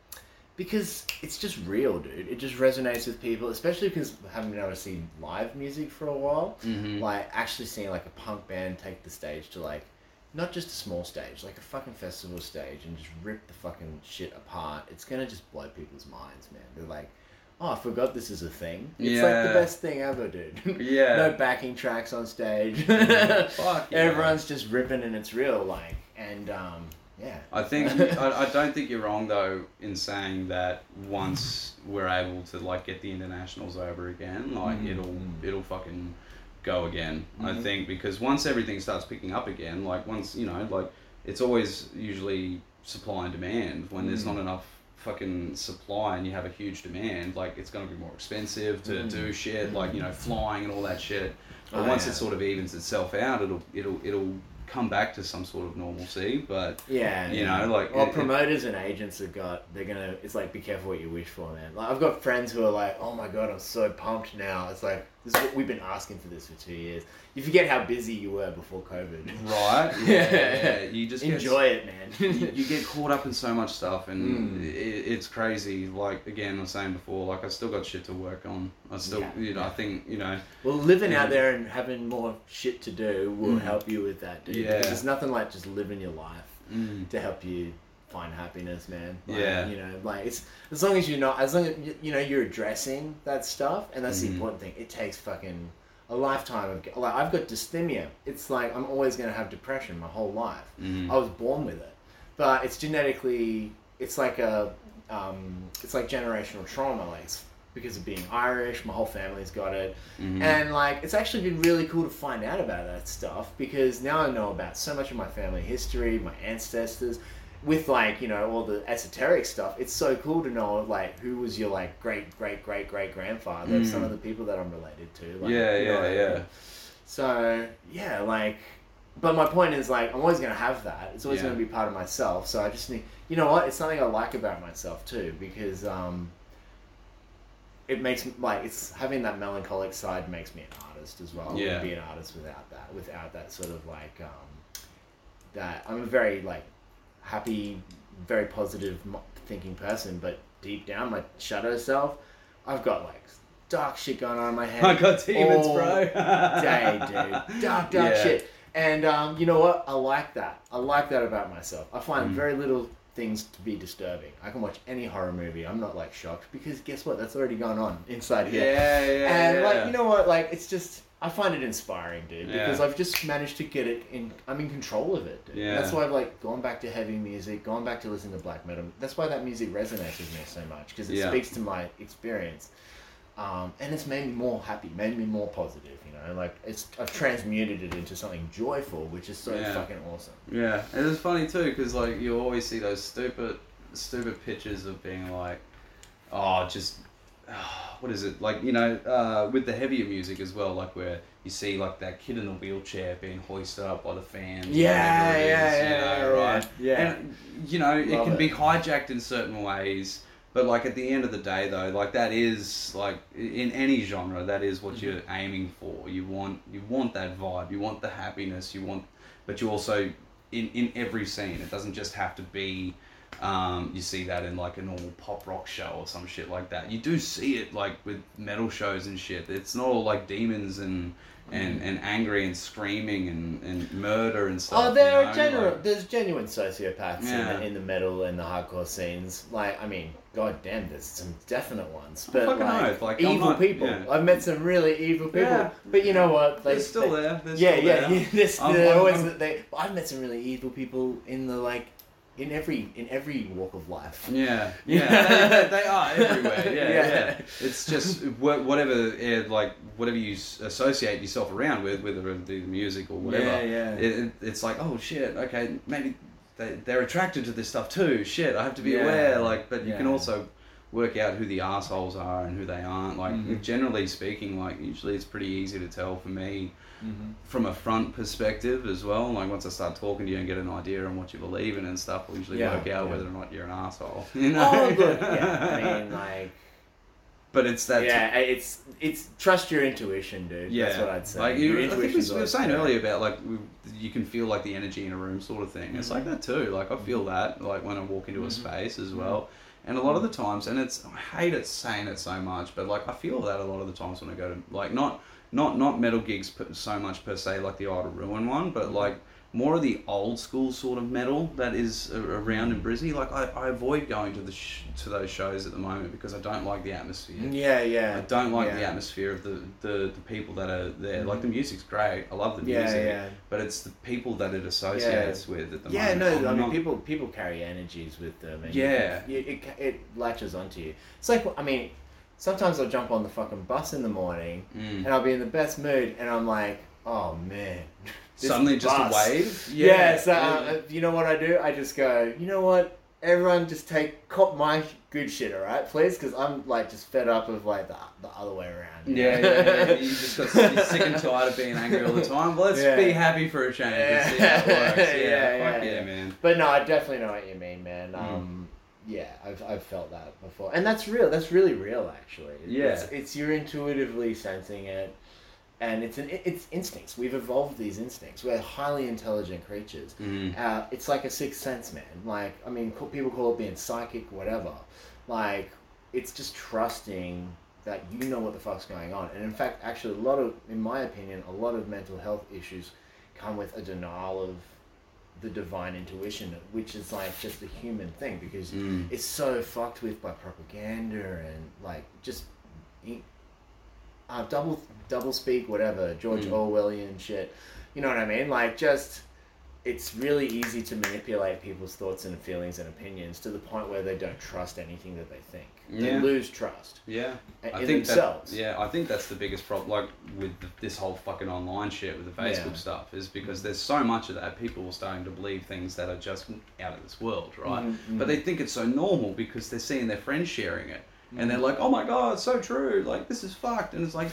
because it's just real, dude. It just resonates with people, especially because I haven't been able to see live music for a while. Mhm. Like actually seeing like a punk band take the stage to like not just a small stage, like a fucking festival stage, and just rip the fucking shit apart. It's gonna just blow people's minds, man. They're like. Oh, I forgot this is a thing. It's like the best thing ever, dude. Yeah. no backing tracks on stage. Fuck yeah. Everyone's just ripping and it's real, like, and um, yeah. I think I, I don't think you're wrong though in saying that once we're able to like get the internationals over again, like Mhm. it'll it'll fucking go again. I Mhm. think because once everything starts picking up again, like once you know, like it's always usually supply and demand. When there's Mm. not enough fucking supply and you have a huge demand, like it's gonna be more expensive to Mm. do shit, like you know, flying and all that shit. But Oh, once yeah. it sort of evens itself out, it'll it'll it'll come back to some sort of normalcy. But Yeah, You know, like, well, it- it- promoters and agents have got. They're gonna. It's like be careful what you wish for, man. Like I've got friends who are like, "Oh my god, I'm so pumped now." It's like, This is what we've been asking for this for two years. You forget how busy you were before COVID. Right? Yeah, yeah. You just get- Enjoy it, man. you, you get caught up in so much stuff, and Mm. it, it's crazy. Like again, I was saying before, like I still got shit to work on. I still, Yeah, you know. I think you know, Well, living Yeah. out there and having more shit to do will help you with that, dude. Mm. Yeah. There's nothing like just living your life mm, to help you find happiness, man. Like, Yeah. You know, like it's as long as you're not, as long as you- you know you're addressing that stuff, and that's the Mhm. important thing. It takes fucking a lifetime of like I've got dysthymia. It's like I'm always gonna have depression my whole life. Mhm. I was born with it, but it's genetically. It's like a, um, it's like generational trauma, like it's because of being Irish. My whole family's got it, Mhm. and like it's actually been really cool to find out about that stuff because now I know about so much of my family history, my ancestors. With like you know all the esoteric stuff, it's so cool to know like who was your like great great great great grandfather, Mm. some of the people that I'm related to. Like, yeah, you know yeah, I yeah. mean? So yeah, like, but my point is like I'm always gonna have that. It's always Yeah. gonna be part of myself. So I just need, you know what? It's something I like about myself too because um, it makes like it's having that melancholic side makes me an artist as well. I Yeah. wouldn't be an artist without that. Without that sort of like um, that I'm a very like happy, very positive thinking person, but deep down my shadow self, I've got like dark shit going on in my head. I got demons, bro. day, dude. Dark, dark Yeah. shit. And um, you know what? I like that. I like that about myself. I Mm. find very little things to be disturbing. I can watch any horror movie. I'm not like shocked because guess what? That's already gone on inside here. Yeah, yeah, And yeah. like you know what? Like it's just I find it inspiring, dude, Yeah. because I've just managed to get it in. I'm in control of it. Dude. Yeah. That's why I've like gone back to heavy music, gone back to listening to black metal. That's why that music resonates with me so much because it Yeah. speaks to my experience. Um, and it's made me more happy, made me more positive. You know, like it's I've transmuted it into something joyful, which is so Yeah. fucking awesome. Yeah, and it's funny too because like you always see those stupid, stupid pictures of being like, oh, just what is it like? You know, uh, with the heavier music as well, like where you see like that kid in the wheelchair being hoisted up by the fans. Yeah, yeah, is, yeah, you know, yeah, right? yeah. And you know, it can it. be hijacked in certain ways. But like at the end of the day, though, like that is like in any genre, that is what you're aiming for. You want you want that vibe, you want the happiness, you want, but you also in in every scene, it doesn't just have to be. Um, you see that in like a normal pop rock show or some shit like that. You do see it like with metal shows and shit. It's not all like demons and and, and angry and screaming and, and murder and stuff. Oh, there you are know, genuine. like- there's genuine sociopaths Yeah. in, the, in the metal and the hardcore scenes. Like, I mean, god damn, there's some definite ones. But fucking like, like, evil not- people. yeah. I've met some really evil people. Yeah. But you know what? They're still they- there. They're yeah, still yeah, there. yeah. There's, I'm- they're always. They, I've met some really evil people in the like, in every in every walk of life. Yeah, yeah, they, they, are everywhere. Yeah, Yeah. yeah, It's just whatever, like whatever you associate yourself around with, whether it be the music or whatever. Yeah, yeah. It, it, it's like, oh shit, okay, maybe they, they're attracted to this stuff too. Shit, I have to be Yeah. aware. Like, but you can also work out who the assholes are and who they aren't. Like, Mhm. generally speaking, like usually it's pretty easy to tell for me Mm-hmm. from a front perspective as well. Like once I start talking to you and get an idea on what you believe in and stuff, I'll usually Yeah, work out yeah. whether or not you're an asshole. You know? Oh, good. Yeah, I mean, like, but it's that. yeah, it's it's trust your intuition, dude. yeah. That's what I'd say. Like Your you, I think we, we were saying earlier about like we, you can feel like the energy in a room sort of thing. It's like Mm-hmm. that too. Like I feel that like when I walk into a space as well. And a lot of the times, and it's I hate it saying it so much, but like I feel that a lot of the times when I go to like not not not metal gigs per, so much per se like the Idle Ruin one, but Mm-hmm. like more of the old school sort of metal that is around in Brizzy. Like I, I avoid going to the sh- to those shows at the moment because I don't like the atmosphere. Yeah, yeah. I don't like yeah. the atmosphere of the, the, the people that are there. Like the music's great. I love the Mm-hmm. Yeah, music. yeah. But it's the people that it associates with at the Yeah, moment. no, I'm I mean not- people people carry energies with them. Yeah. you, it, it it latches onto you. It's like I mean, sometimes I'll jump on the fucking bus in the morning Mm. and I'll be in the best mood and I'm like, oh man, Suddenly just bus." a wave. Yeah, so uh, you know what I do? I just go, you know what? Everyone just take cop my good shit, all right, please, because I'm like just fed up of like the, the other way around. Yeah, yeah, yeah. You just got you're sick and tired of being angry all the time. Well, let's Yeah. be happy for a change and see how it works. Yeah, Yeah, fuck yeah, yeah, yeah. man. But no, I definitely know what you mean, man. Um, yeah, I've, I've felt that before, and that's real. That's really real, actually. Yeah. it's, it's you're intuitively sensing it, and it's an it's instincts. We've evolved these instincts. We're highly intelligent creatures. Mm. Uh, it's like a sixth sense, man. Like I mean, people call it being psychic, whatever. Like it's just trusting that you know what the fuck's going on. And in fact, actually, a lot of, in my opinion, a lot of mental health issues come with a denial of the divine intuition, which is like just a human thing because Mm. it's so fucked with by propaganda and like just uh, double double speak, whatever George Mm. Orwellian shit. You know what I mean? Like just it's really easy to manipulate people's thoughts and feelings and opinions to the point where they don't trust anything that they think. They lose trust. Yeah, in I think themselves. That, yeah, I think that's the biggest problem. Like with this whole fucking online shit with the Facebook Yeah. stuff, is because there's so much of that. People are starting to believe things that are just out of this world, right? Mhm, But they think it's so normal because they're seeing their friends sharing it, and Mm-hmm. they're like, "Oh my god, it's so true! Like this is fucked," and it's like.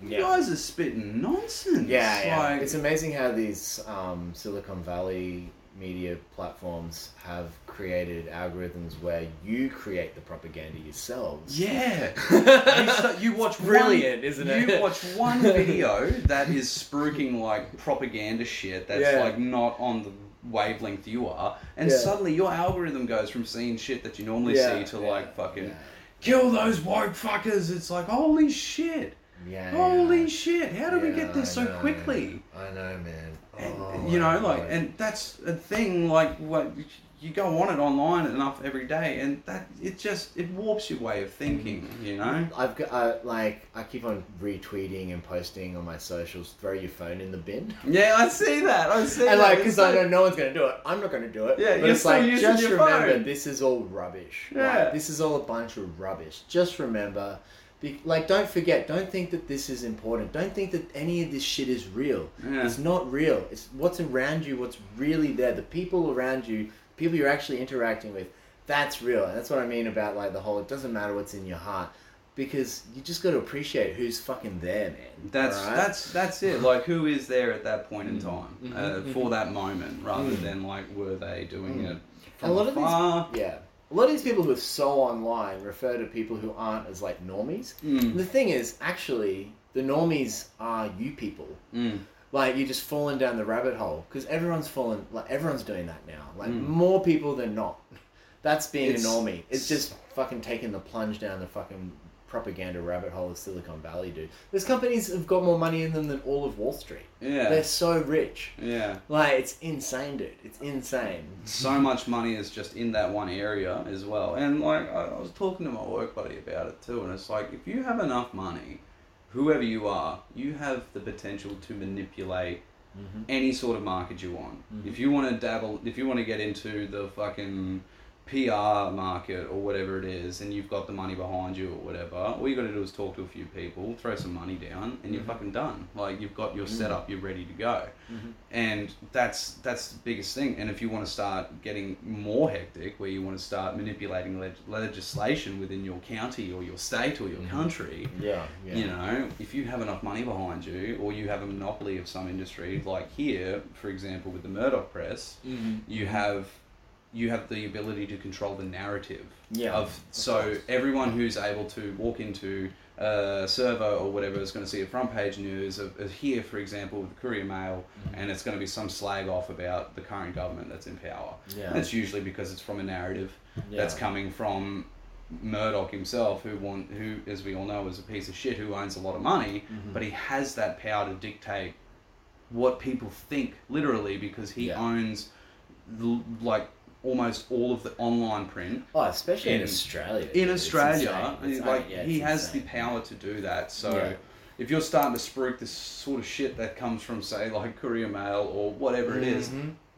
You Yeah. guys are spitting nonsense. Yeah, yeah. Like, it's amazing how these um, Silicon Valley media platforms have created algorithms where you create the propaganda yourselves. Yeah, you, start, you watch Brilliant, one, isn't it? You watch one video that is spruiking like propaganda shit that's Yeah. like not on the wavelength you are, and Yeah. suddenly your algorithm goes from seeing shit that you normally Yeah, see to yeah, like fucking yeah. kill those woke fuckers. It's like holy shit, Yeah. holy yeah. shit! How did we get there I so know. quickly? I know, man. And, Oh, you know, my like, God. and that's a thing. Like, what you go on it online enough every day, and that it just it warps your way of thinking. You know. I've got uh, like I keep on retweeting and posting on my socials. Throw your phone in the bin. Yeah, I see that. I see And that. like, because I know no one's gonna do it, I'm not gonna do it. Yeah, but you're it's still like using just your remember phone. this is all rubbish. Yeah. Right? This is all a bunch of rubbish. Just remember, be, like, don't forget. Don't think that this is important. Don't think that any of this shit is real. Yeah. It's not real. It's what's around you. What's really there. The people around you. People you're actually interacting with. That's real. And that's what I mean about like the whole. It doesn't matter what's in your heart. Because you just got to appreciate who's fucking there, man. That's Alright? that's that's it. Like, who is there at that point Mm-hmm. in time uh, for that moment, rather than like, were they doing it from Mm. a lot of afar? these, yeah, a lot of these people who are so online refer to people who aren't as like normies. Mm. The thing is, actually, the normies are you people. Mm. Like you're just falling down the rabbit hole because everyone's fallen. Like everyone's doing that now. Like Mm. more people than not. That's being It's- a normie. It's just fucking taking the plunge down the fucking propaganda rabbit hole of Silicon Valley, dude. Those companies have got more money in them than all of Wall Street. Yeah. They're so rich. Yeah. Like it's insane, dude. It's insane. so much money is just in that one area as well. And like I, I was talking to my work buddy about it too, and it's like if you have enough money, whoever you are, you have the potential to manipulate mm-hmm. any sort of market you want. Mm-hmm. If you want to dabble, if you want to get into the fucking PR market or whatever it is, and you've got the money behind you or whatever, all you got to do is talk to a few people, throw some money down, and you're mm-hmm. fucking done. Like you've got your mm-hmm. setup, you're ready to go, mm-hmm. and that's that's the biggest thing. And if you want to start getting more hectic, where you want to start manipulating leg- legislation within your county or your state or your country, Yeah, yeah. you know, if you have enough money behind you, or you have a monopoly of some industry, like here, for example, with the Murdoch press, you have you have the ability to control the narrative Yeah, of of so course. everyone who's able to walk into a server or whatever is going to see a front page news of, of here, for example, with the Courier Mail, Mm-hmm. and it's going to be some slag off about the current government that's in power. Yeah. And it's usually because it's from a narrative that's coming from Murdoch himself, who want who, as we all know, is a piece of shit who owns a lot of money, Mm-hmm. but he has that power to dictate what people think, literally, because he Yeah. owns like almost all of the online print Oh, especially in, in- Australia. in dude. Australia. It's- like yeah, he has insane. the power to do that. So Yeah. if you're starting to spruik this sort of shit that comes from, say, like Courier Mail or whatever it is,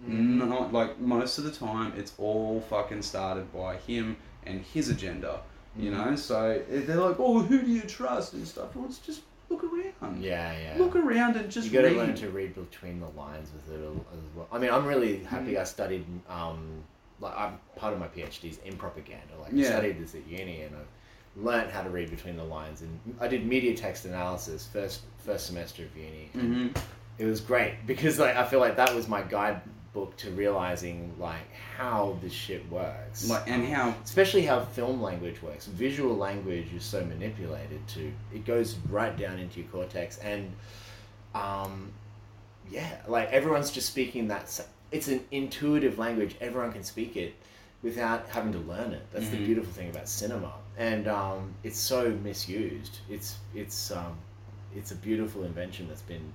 Mm-hmm. not like most of the time, it's all fucking started by him and his agenda. You Mm-hmm. know, so eh, they're like, "Oh, who do you trust?" and stuff. Well, it's just look around. Yeah, yeah. Look around and just you got to learn to read between the lines with it as well. I mean, I'm really happy Mm. I studied. Um, like, I'm part of my PhD's in propaganda. Like, Yeah. I studied this at uni, and I learned how to read between the lines. And I did media text analysis first first semester of uni. and Mhm. It was great because like I feel like that was my guidebook to realizing like how this shit works. Like and how especially how film language works. Visual language is so manipulated to it goes right down into your cortex and um yeah, like everyone's just speaking that it's an intuitive language. Everyone can speak it without having to learn it. That's the Mhm. beautiful thing about cinema. And um it's so misused. It's it's um it's a beautiful invention that's been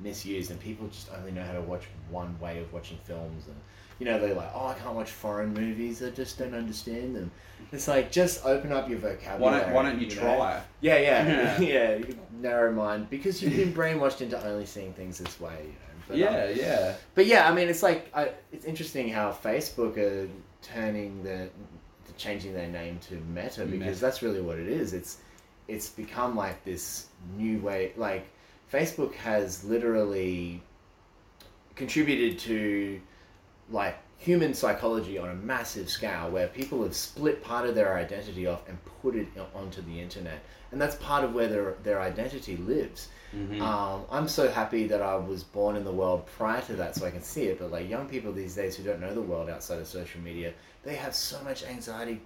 misused and people just only know how to watch one way of watching films and you know they're like oh i can't watch foreign movies i just don't understand them it's like just open up your why vocabulary don't why don't you know? try? yeah yeah Yeah. yeah you narrow mind because you've been brainwashed into only seeing things this way you know but, um, Yeah, yeah. but yeah i mean it's like I, it's interesting how facebook are turning the changing their name to meta because Meta. that's really what it is it's it's become like this new way like facebook has literally contributed to like human psychology on a massive scale where people have split part of their identity off and put it onto the internet and that's part of where their, their identity lives Mm-hmm. um, i'm so happy that i was born in the world prior to that so i can see it but like young people these days who don't know the world outside of social media they have so much anxiety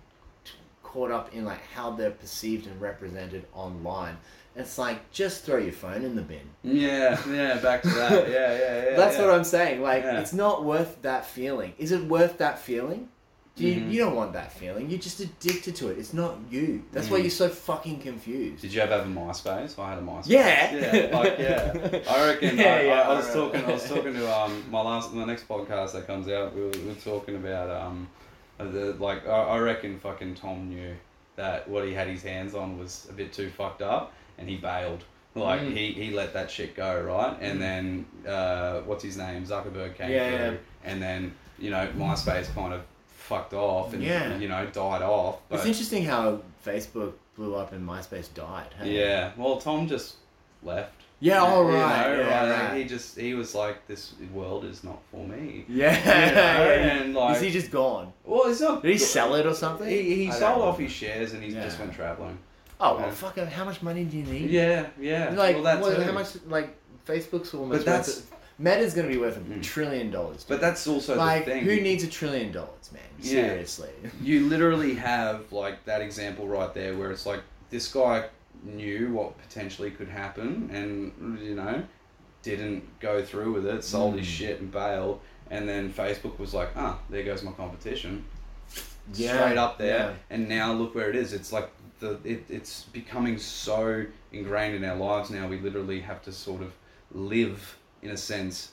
t- caught up in like how they're perceived and represented online it's like just throw your phone in the bin Yeah, yeah, back to that. Yeah, yeah, yeah. that's yeah. what I'm saying. Like, Yeah. it's not worth that feeling. Is it worth that feeling? Do you, Mhm. you don't want that feeling. You're just addicted to it. It's not you. That's why Mhm. you're so fucking confused. Did you ever have a MySpace? I had a MySpace. Yeah. Yeah, like, yeah. I reckon. Yeah, I, yeah, I, I was talking. I was talking to um my last the next podcast that comes out. We were, we were talking about um the like I, I reckon fucking Tom knew that what he had his hands on was a bit too fucked up, and he bailed. Like Mm. he, he let that shit go right, and then uh, what's his name Zuckerberg came Yeah, through, yeah. and then you know MySpace kind of fucked off and Yeah. you know died off. But it's interesting how Facebook blew up and MySpace died. hey? yeah, well Tom just left. Yeah, You all know, right. yeah, like, right. He just he was like, this world is not for me. Yeah. You know, and like, Is he just gone? well, it's not. Did he sell it or something? He, he sold off his shares and he just went traveling. Oh well, Yeah. fuck. How much money do you need? Yeah, yeah. Like, well, what, how much? Like, Facebook's almost. But that's- worth it. Meta's going to be worth a Mm. trillion dollars. But that's also like, the thing. who needs a trillion dollars, man? Yeah. Seriously. You literally have like that example right there where it's like this guy knew what potentially could happen and you know didn't go through with it, sold his Mm. shit and bailed, and then Facebook was like, ah, there goes my competition. Yeah, straight up there, yeah. and now look where it is. It's like the it, it's becoming so ingrained in our lives now. We literally have to sort of live in a sense.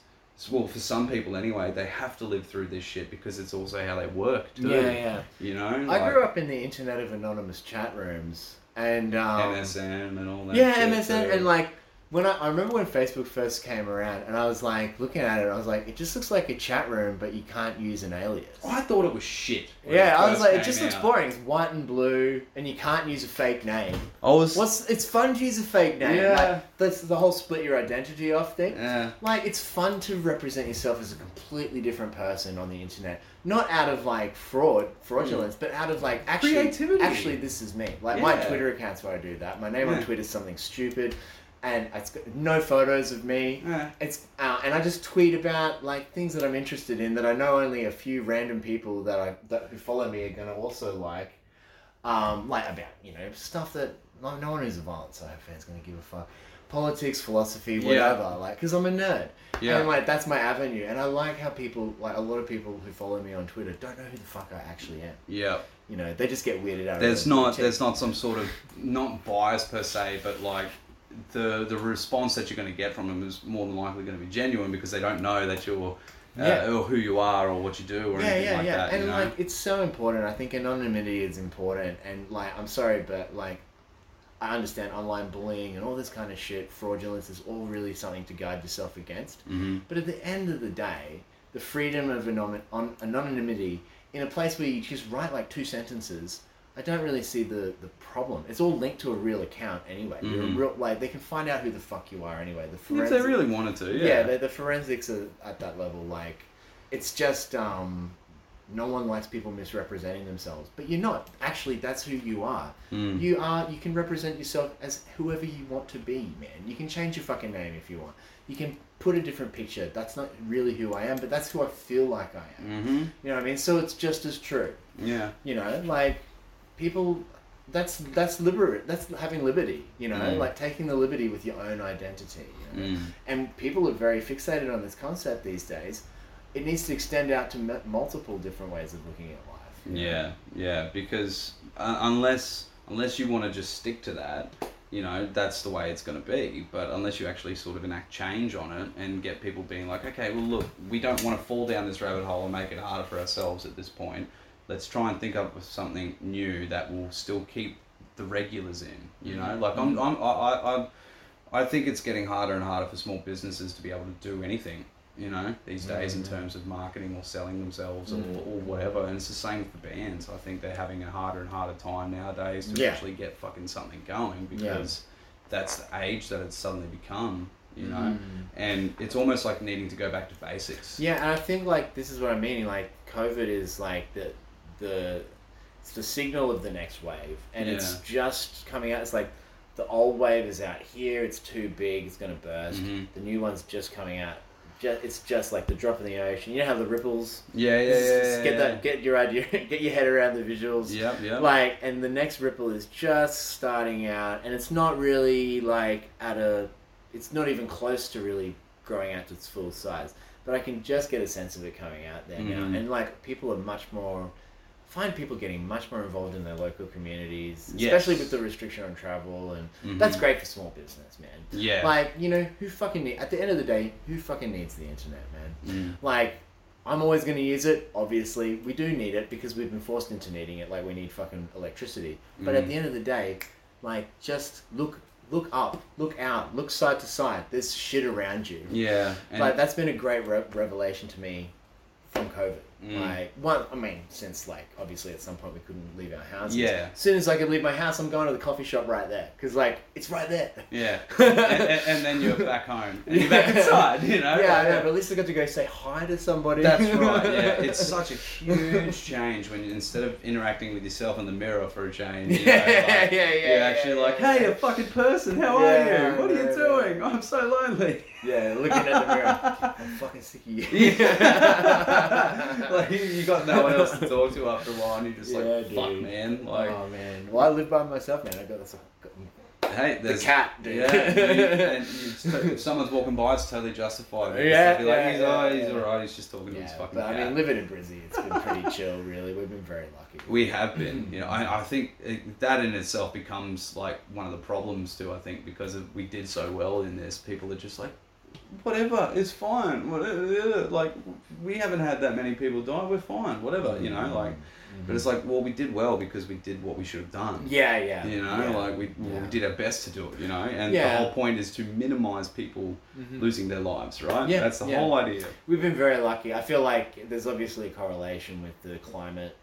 Well, for some people anyway, they have to live through this shit because it's also how they work too. Yeah, yeah. You know, I grew up in the Internet of Anonymous chat rooms, and um, MSN and all that. yeah, shit MSN, too. and like when I, I remember when Facebook first came around, and I was like looking at it, I was like, it just looks like a chat room, but you can't use an alias. Oh, I thought it was shit. Yeah, I was like, it came just looks boring. It's white and blue, and you can't use a fake name. I was. What's it's fun to use a fake name. Yeah. Like, that's the whole split your identity off thing. Yeah. Like it's fun to represent yourself as a completely different person on the internet, not out of like fraud, fraudulence, hmm. but out of like actually, Creativity. actually this is me. Like my Twitter account's where I do that. My name Yeah. on Twitter is something stupid, and it's got no photos of me. Yeah. It's uh, and I just tweet about like things that I'm interested in that I know only a few random people that I that who follow me are gonna also like. Um, like about you know stuff that no, no one who's a Violent Soho fan's gonna give a fuck. Politics, philosophy, Yeah. whatever. Like, because I'm a nerd. Yeah. And like that's my avenue, and I like how people like a lot of people who follow me on Twitter don't know who the fuck I actually am. Yeah. You know, they just get weirded out. There's not there's not some sort of not bias per se, but like the the response that you're going to get from them is more than likely going to be genuine because they don't know that you're uh, Yeah. or who you are or what you do or yeah, anything yeah, like yeah. that. and you know? like it's so important. I think anonymity is important, and like I'm sorry, but like I understand online bullying and all this kind of shit, fraudulence is all really something to guard yourself against. Mhm. But at the end of the day, the freedom of anon- on- anonymity in a place where you just write like two sentences, I don't really see the, the problem. It's all linked to a real account anyway. You're a Mhm. real, like they can find out who the fuck you are anyway. The if they really wanted to, yeah. yeah, the, the forensics are at that level. Like, it's just um, no one likes people misrepresenting themselves, but you're not. Actually, that's who you are. Mm. You are. You can represent yourself as whoever you want to be, man. You can change your fucking name if you want. You can put a different picture. That's not really who I am, but that's who I feel like I am. Mm-hmm. You know what I mean? So it's just as true. Yeah. You know, like people. That's that's liberate. That's having liberty. You know, Mm. like taking the liberty with your own identity. You know? Mm. And people are very fixated on this concept these days. It needs to extend out to m- multiple different ways of looking at life. you know? Yeah, yeah, because uh, unless unless you want to just stick to that, you know, that's the way it's going to be. But unless you actually sort of enact change on it and get people being like, okay, well, look, we don't want to fall down this rabbit hole and make it harder for ourselves at this point. Let's try and think up with something new that will still keep the regulars in. You know, mm-hmm. like I'm, mm-hmm. I'm, I, I, I, I think it's getting harder and harder for small businesses to be able to do anything. You know, these days in mm-hmm. terms of marketing or selling themselves or, or whatever, and it's the same the bands. I think they're having a harder and harder time nowadays to Yeah. actually get fucking something going because that's the age that it's suddenly become. You know, and it's almost like needing to go back to basics. Yeah, and I think like this is what I'm meaning. Like COVID is like the the it's the signal of the next wave, and it's just coming out. It's like the old wave is out here. It's too big. It's gonna burst. Mhm. The new one's just coming out. Ju- It's just like the drop in the ocean. You know how the ripples. Yeah, yeah, Just- yeah. just yeah, get that. Get your idea. Get your head around the visuals. Yep, yep. Like, and the next ripple is just starting out, and it's not really like at a. It's not even close to really growing out to its full size. But I can just get a sense of it coming out there Mhm. now, and like people are much more. Find people getting much more involved in their local communities, Yes. especially with the restriction on travel, and Mhm. that's great for small business, man. Yeah. Like you know, who fucking need, at the end of the day, who fucking needs the internet, man? Mm. Like, I'm always going to use it. Obviously, we do need it because we've been forced into needing it. Like, we need fucking electricity. But at Mm. the end of the day, like, just look, look up, look out, look side to side. There's shit around you. Yeah, like, that's been a great re- revelation to me from COVID. Mm. Like, one, I mean, since like obviously at some point we couldn't leave our houses. Yeah. As soon as I could leave my house, I'm going to the coffee shop right there because like it's right there. yeah, and, and, and then you're back home, and you're back inside. You know. Yeah, know, but at least I got to go say hi to somebody. That's right. Yeah, it's such a huge change when instead of interacting with yourself in the mirror for a change, you know, Yeah, like, yeah, yeah, you're yeah, actually yeah, like, yeah. "Hey, a fucking person, how Yeah, are you? What are you yeah. doing? I'm so lonely." Yeah, looking at the mirror. I'm fucking sick of you. Like you, got no one else to talk to after a while, and you're just Yeah, like, "Fuck, dude. man!" Oh, like, oh man. Well, I live by myself, man. I got this. Uh, hey, The there's cat, dude. Yeah, you, and you, if someone's walking by, it's totally justified. You Yeah, just be like, yeah, he's, yeah, oh, he's yeah. alright. He's just talking to his Yeah, fucking but cat. I mean, living in Brizzy, it's been pretty chill. Really, we've been very lucky. We have been, you know. I, I think it, that in itself becomes like one of the problems too. I think because of, we did so well in this, people are just like, whatever, it's fine. Like we haven't had that many people die. We're fine. Whatever, you know. Mm-hmm. Like, but it's like, well, we did well because we did what we should have done. Yeah, yeah. You know, yeah. like we, Yeah. we did our best to do it. You know, and Yeah. the whole point is to minimize people mm-hmm. losing their lives. Right? Yeah, That's the whole idea. We've been very lucky. I feel like there's obviously a correlation with the climate.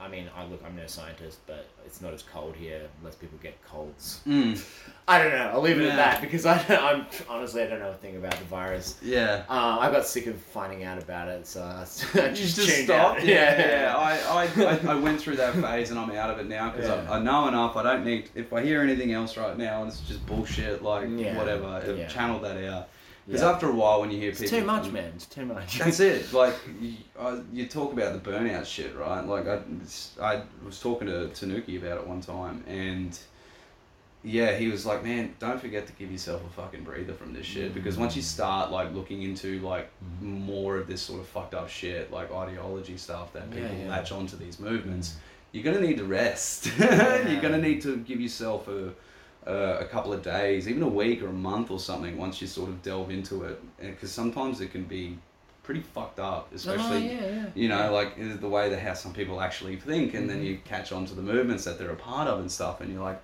I mean, I look, I'm no scientist, but it's not as cold here. Less people get colds. Mm, I don't know. I'll leave it Yeah. at that because I, I'm honestly I don't know a thing about the virus. yeah. Uh, I got sick of finding out about it, so I just, I You just, just stopped. out. Yeah, yeah. I, I, I, I went through that phase and I'm out of it now because Yeah. I, I know enough. I don't need. If I hear anything else right now, it's just bullshit. Like Yeah. whatever. I've Yeah. channeled that out. Because Yeah. after a while, when you hear It's people, too much, man. It's too much. That's it. Like you, uh, I, you talk about the burnout shit, right? Like I, I was talking to Tanuki about it one time, and yeah, he was like, "Man, don't forget to give yourself a fucking breather from this shit because once you start like looking into like mm-hmm. more of this sort of fucked up shit, like ideology stuff that Yeah, people yeah. latch onto these movements, you're gonna need to rest. you're gonna need to give yourself a uh, a couple of days, even a week or a month or something, once you sort of delve into it, because sometimes it can be pretty fucked up, especially Oh, yeah, yeah. you know, Yeah. like the way that how some people actually think, and Mm-hmm. then you catch on to the movements that they're a part of and stuff, and you're like,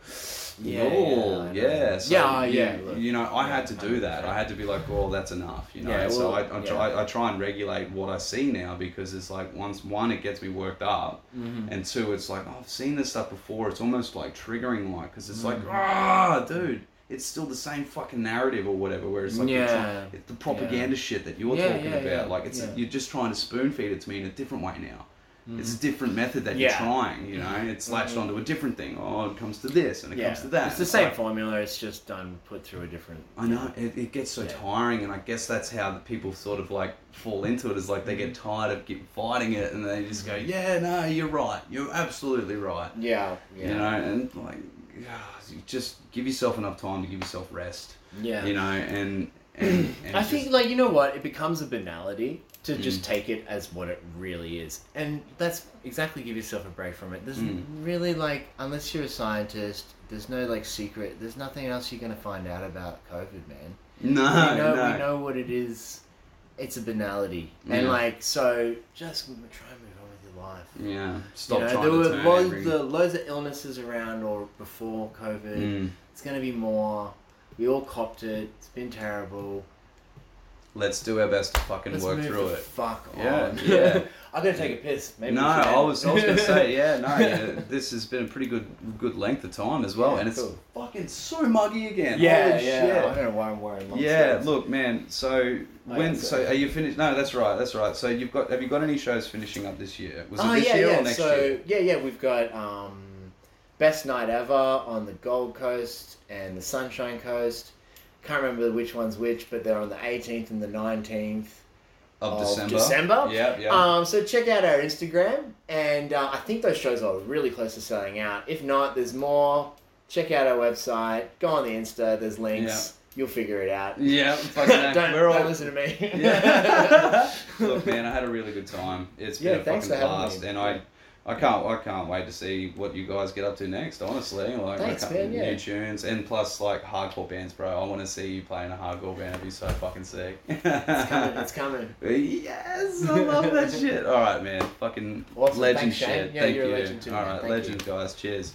Yeah, oh, yeah, yeah, so Yeah, you, yeah, look, you know, I yeah, had to do that. 100%. I had to be like, well, that's enough, you know. Yeah, so I, I try, I try and regulate what I see now because it's like once one, it gets me worked up, Mm-hmm. and two, it's like oh, I've seen this stuff before. It's almost like triggering, like because it's like Mm-hmm. ah, dude. It's still the same fucking narrative or whatever, where it's like Yeah. trying- it's the propaganda shit that you're talking about. Like it's you're just trying to spoon feed it to me in a different way now. It's a different method that Mm. Yeah. you're trying. You know, it's latched onto a different thing. Oh, it comes to this and it yeah, comes to that. it's the same like- formula. It's just done put through a different. I know it, it gets so Yeah. tiring, and I guess that's how the people sort of like fall into it. Is like they get Mm-hmm. tired of fighting it, and they just go, "Yeah, no, you're right. You're absolutely right." Yeah, yeah, You know, and like, you just give yourself enough time to give yourself rest. yeah. You know, and and, and I just- think, like, you know what? It becomes a banality to just Mm. take it as what it really is. And that's exactly give yourself a break from it. There's Mm. really, like, unless you're a scientist, there's no, like, secret. There's nothing else you're going to find out about COVID, man. no, we, know, no. we know what it is. It's a banality. And, like, so just try and move on with your life. Yeah, stop you know, trying there were loads, every- of, loads of illnesses around or before COVID. Mm. It's going to be more. We all copped it. It's been terrible. Let's do our best to fucking Let's work move through the it. Fuck Yeah, on. yeah. I'm gonna take a piss. Maybe no, we should I end. was, I was gonna say, yeah, no, yeah, this has been a pretty good good length of time as well, Yeah, and it's cool. fucking so muggy again. yeah, Holy yeah. shit. I don't know why I'm wearing long Yeah, sleeves. look, man. So when, so are you finished? No, that's right, that's right. So you've got, have you got any shows finishing up this year? Was it Oh this yeah, year yeah. or next so year? yeah, yeah. We've got um, best night ever on the Gold Coast and the Sunshine Coast. Can't remember which one's which, but they're on the 18th and the 19th. Of, of December. December? Yeah, yeah. Um, so check out our Instagram, and uh, I think those shows are really close to selling out. If not, there's more. Check out our website. Go on the Insta. There's links. You'll figure it out. yeah, don't we're don't all. listen to me. Yeah. Look, man, I had a really good time. It's been Yeah, a fucking for blast, and I, I can't, I can't wait to see what you guys get up to next. Honestly, like Thanks, man, yeah. new tunes, and plus like hardcore bands, bro. I want to see you playing a hardcore band. It'd be so fucking sick. it's coming. It's coming. Yes, I love that shit. All right, man. Fucking Awesome. legend Thanks, shit. Yeah, Thank you. legend too, All right, legend, guys. Cheers.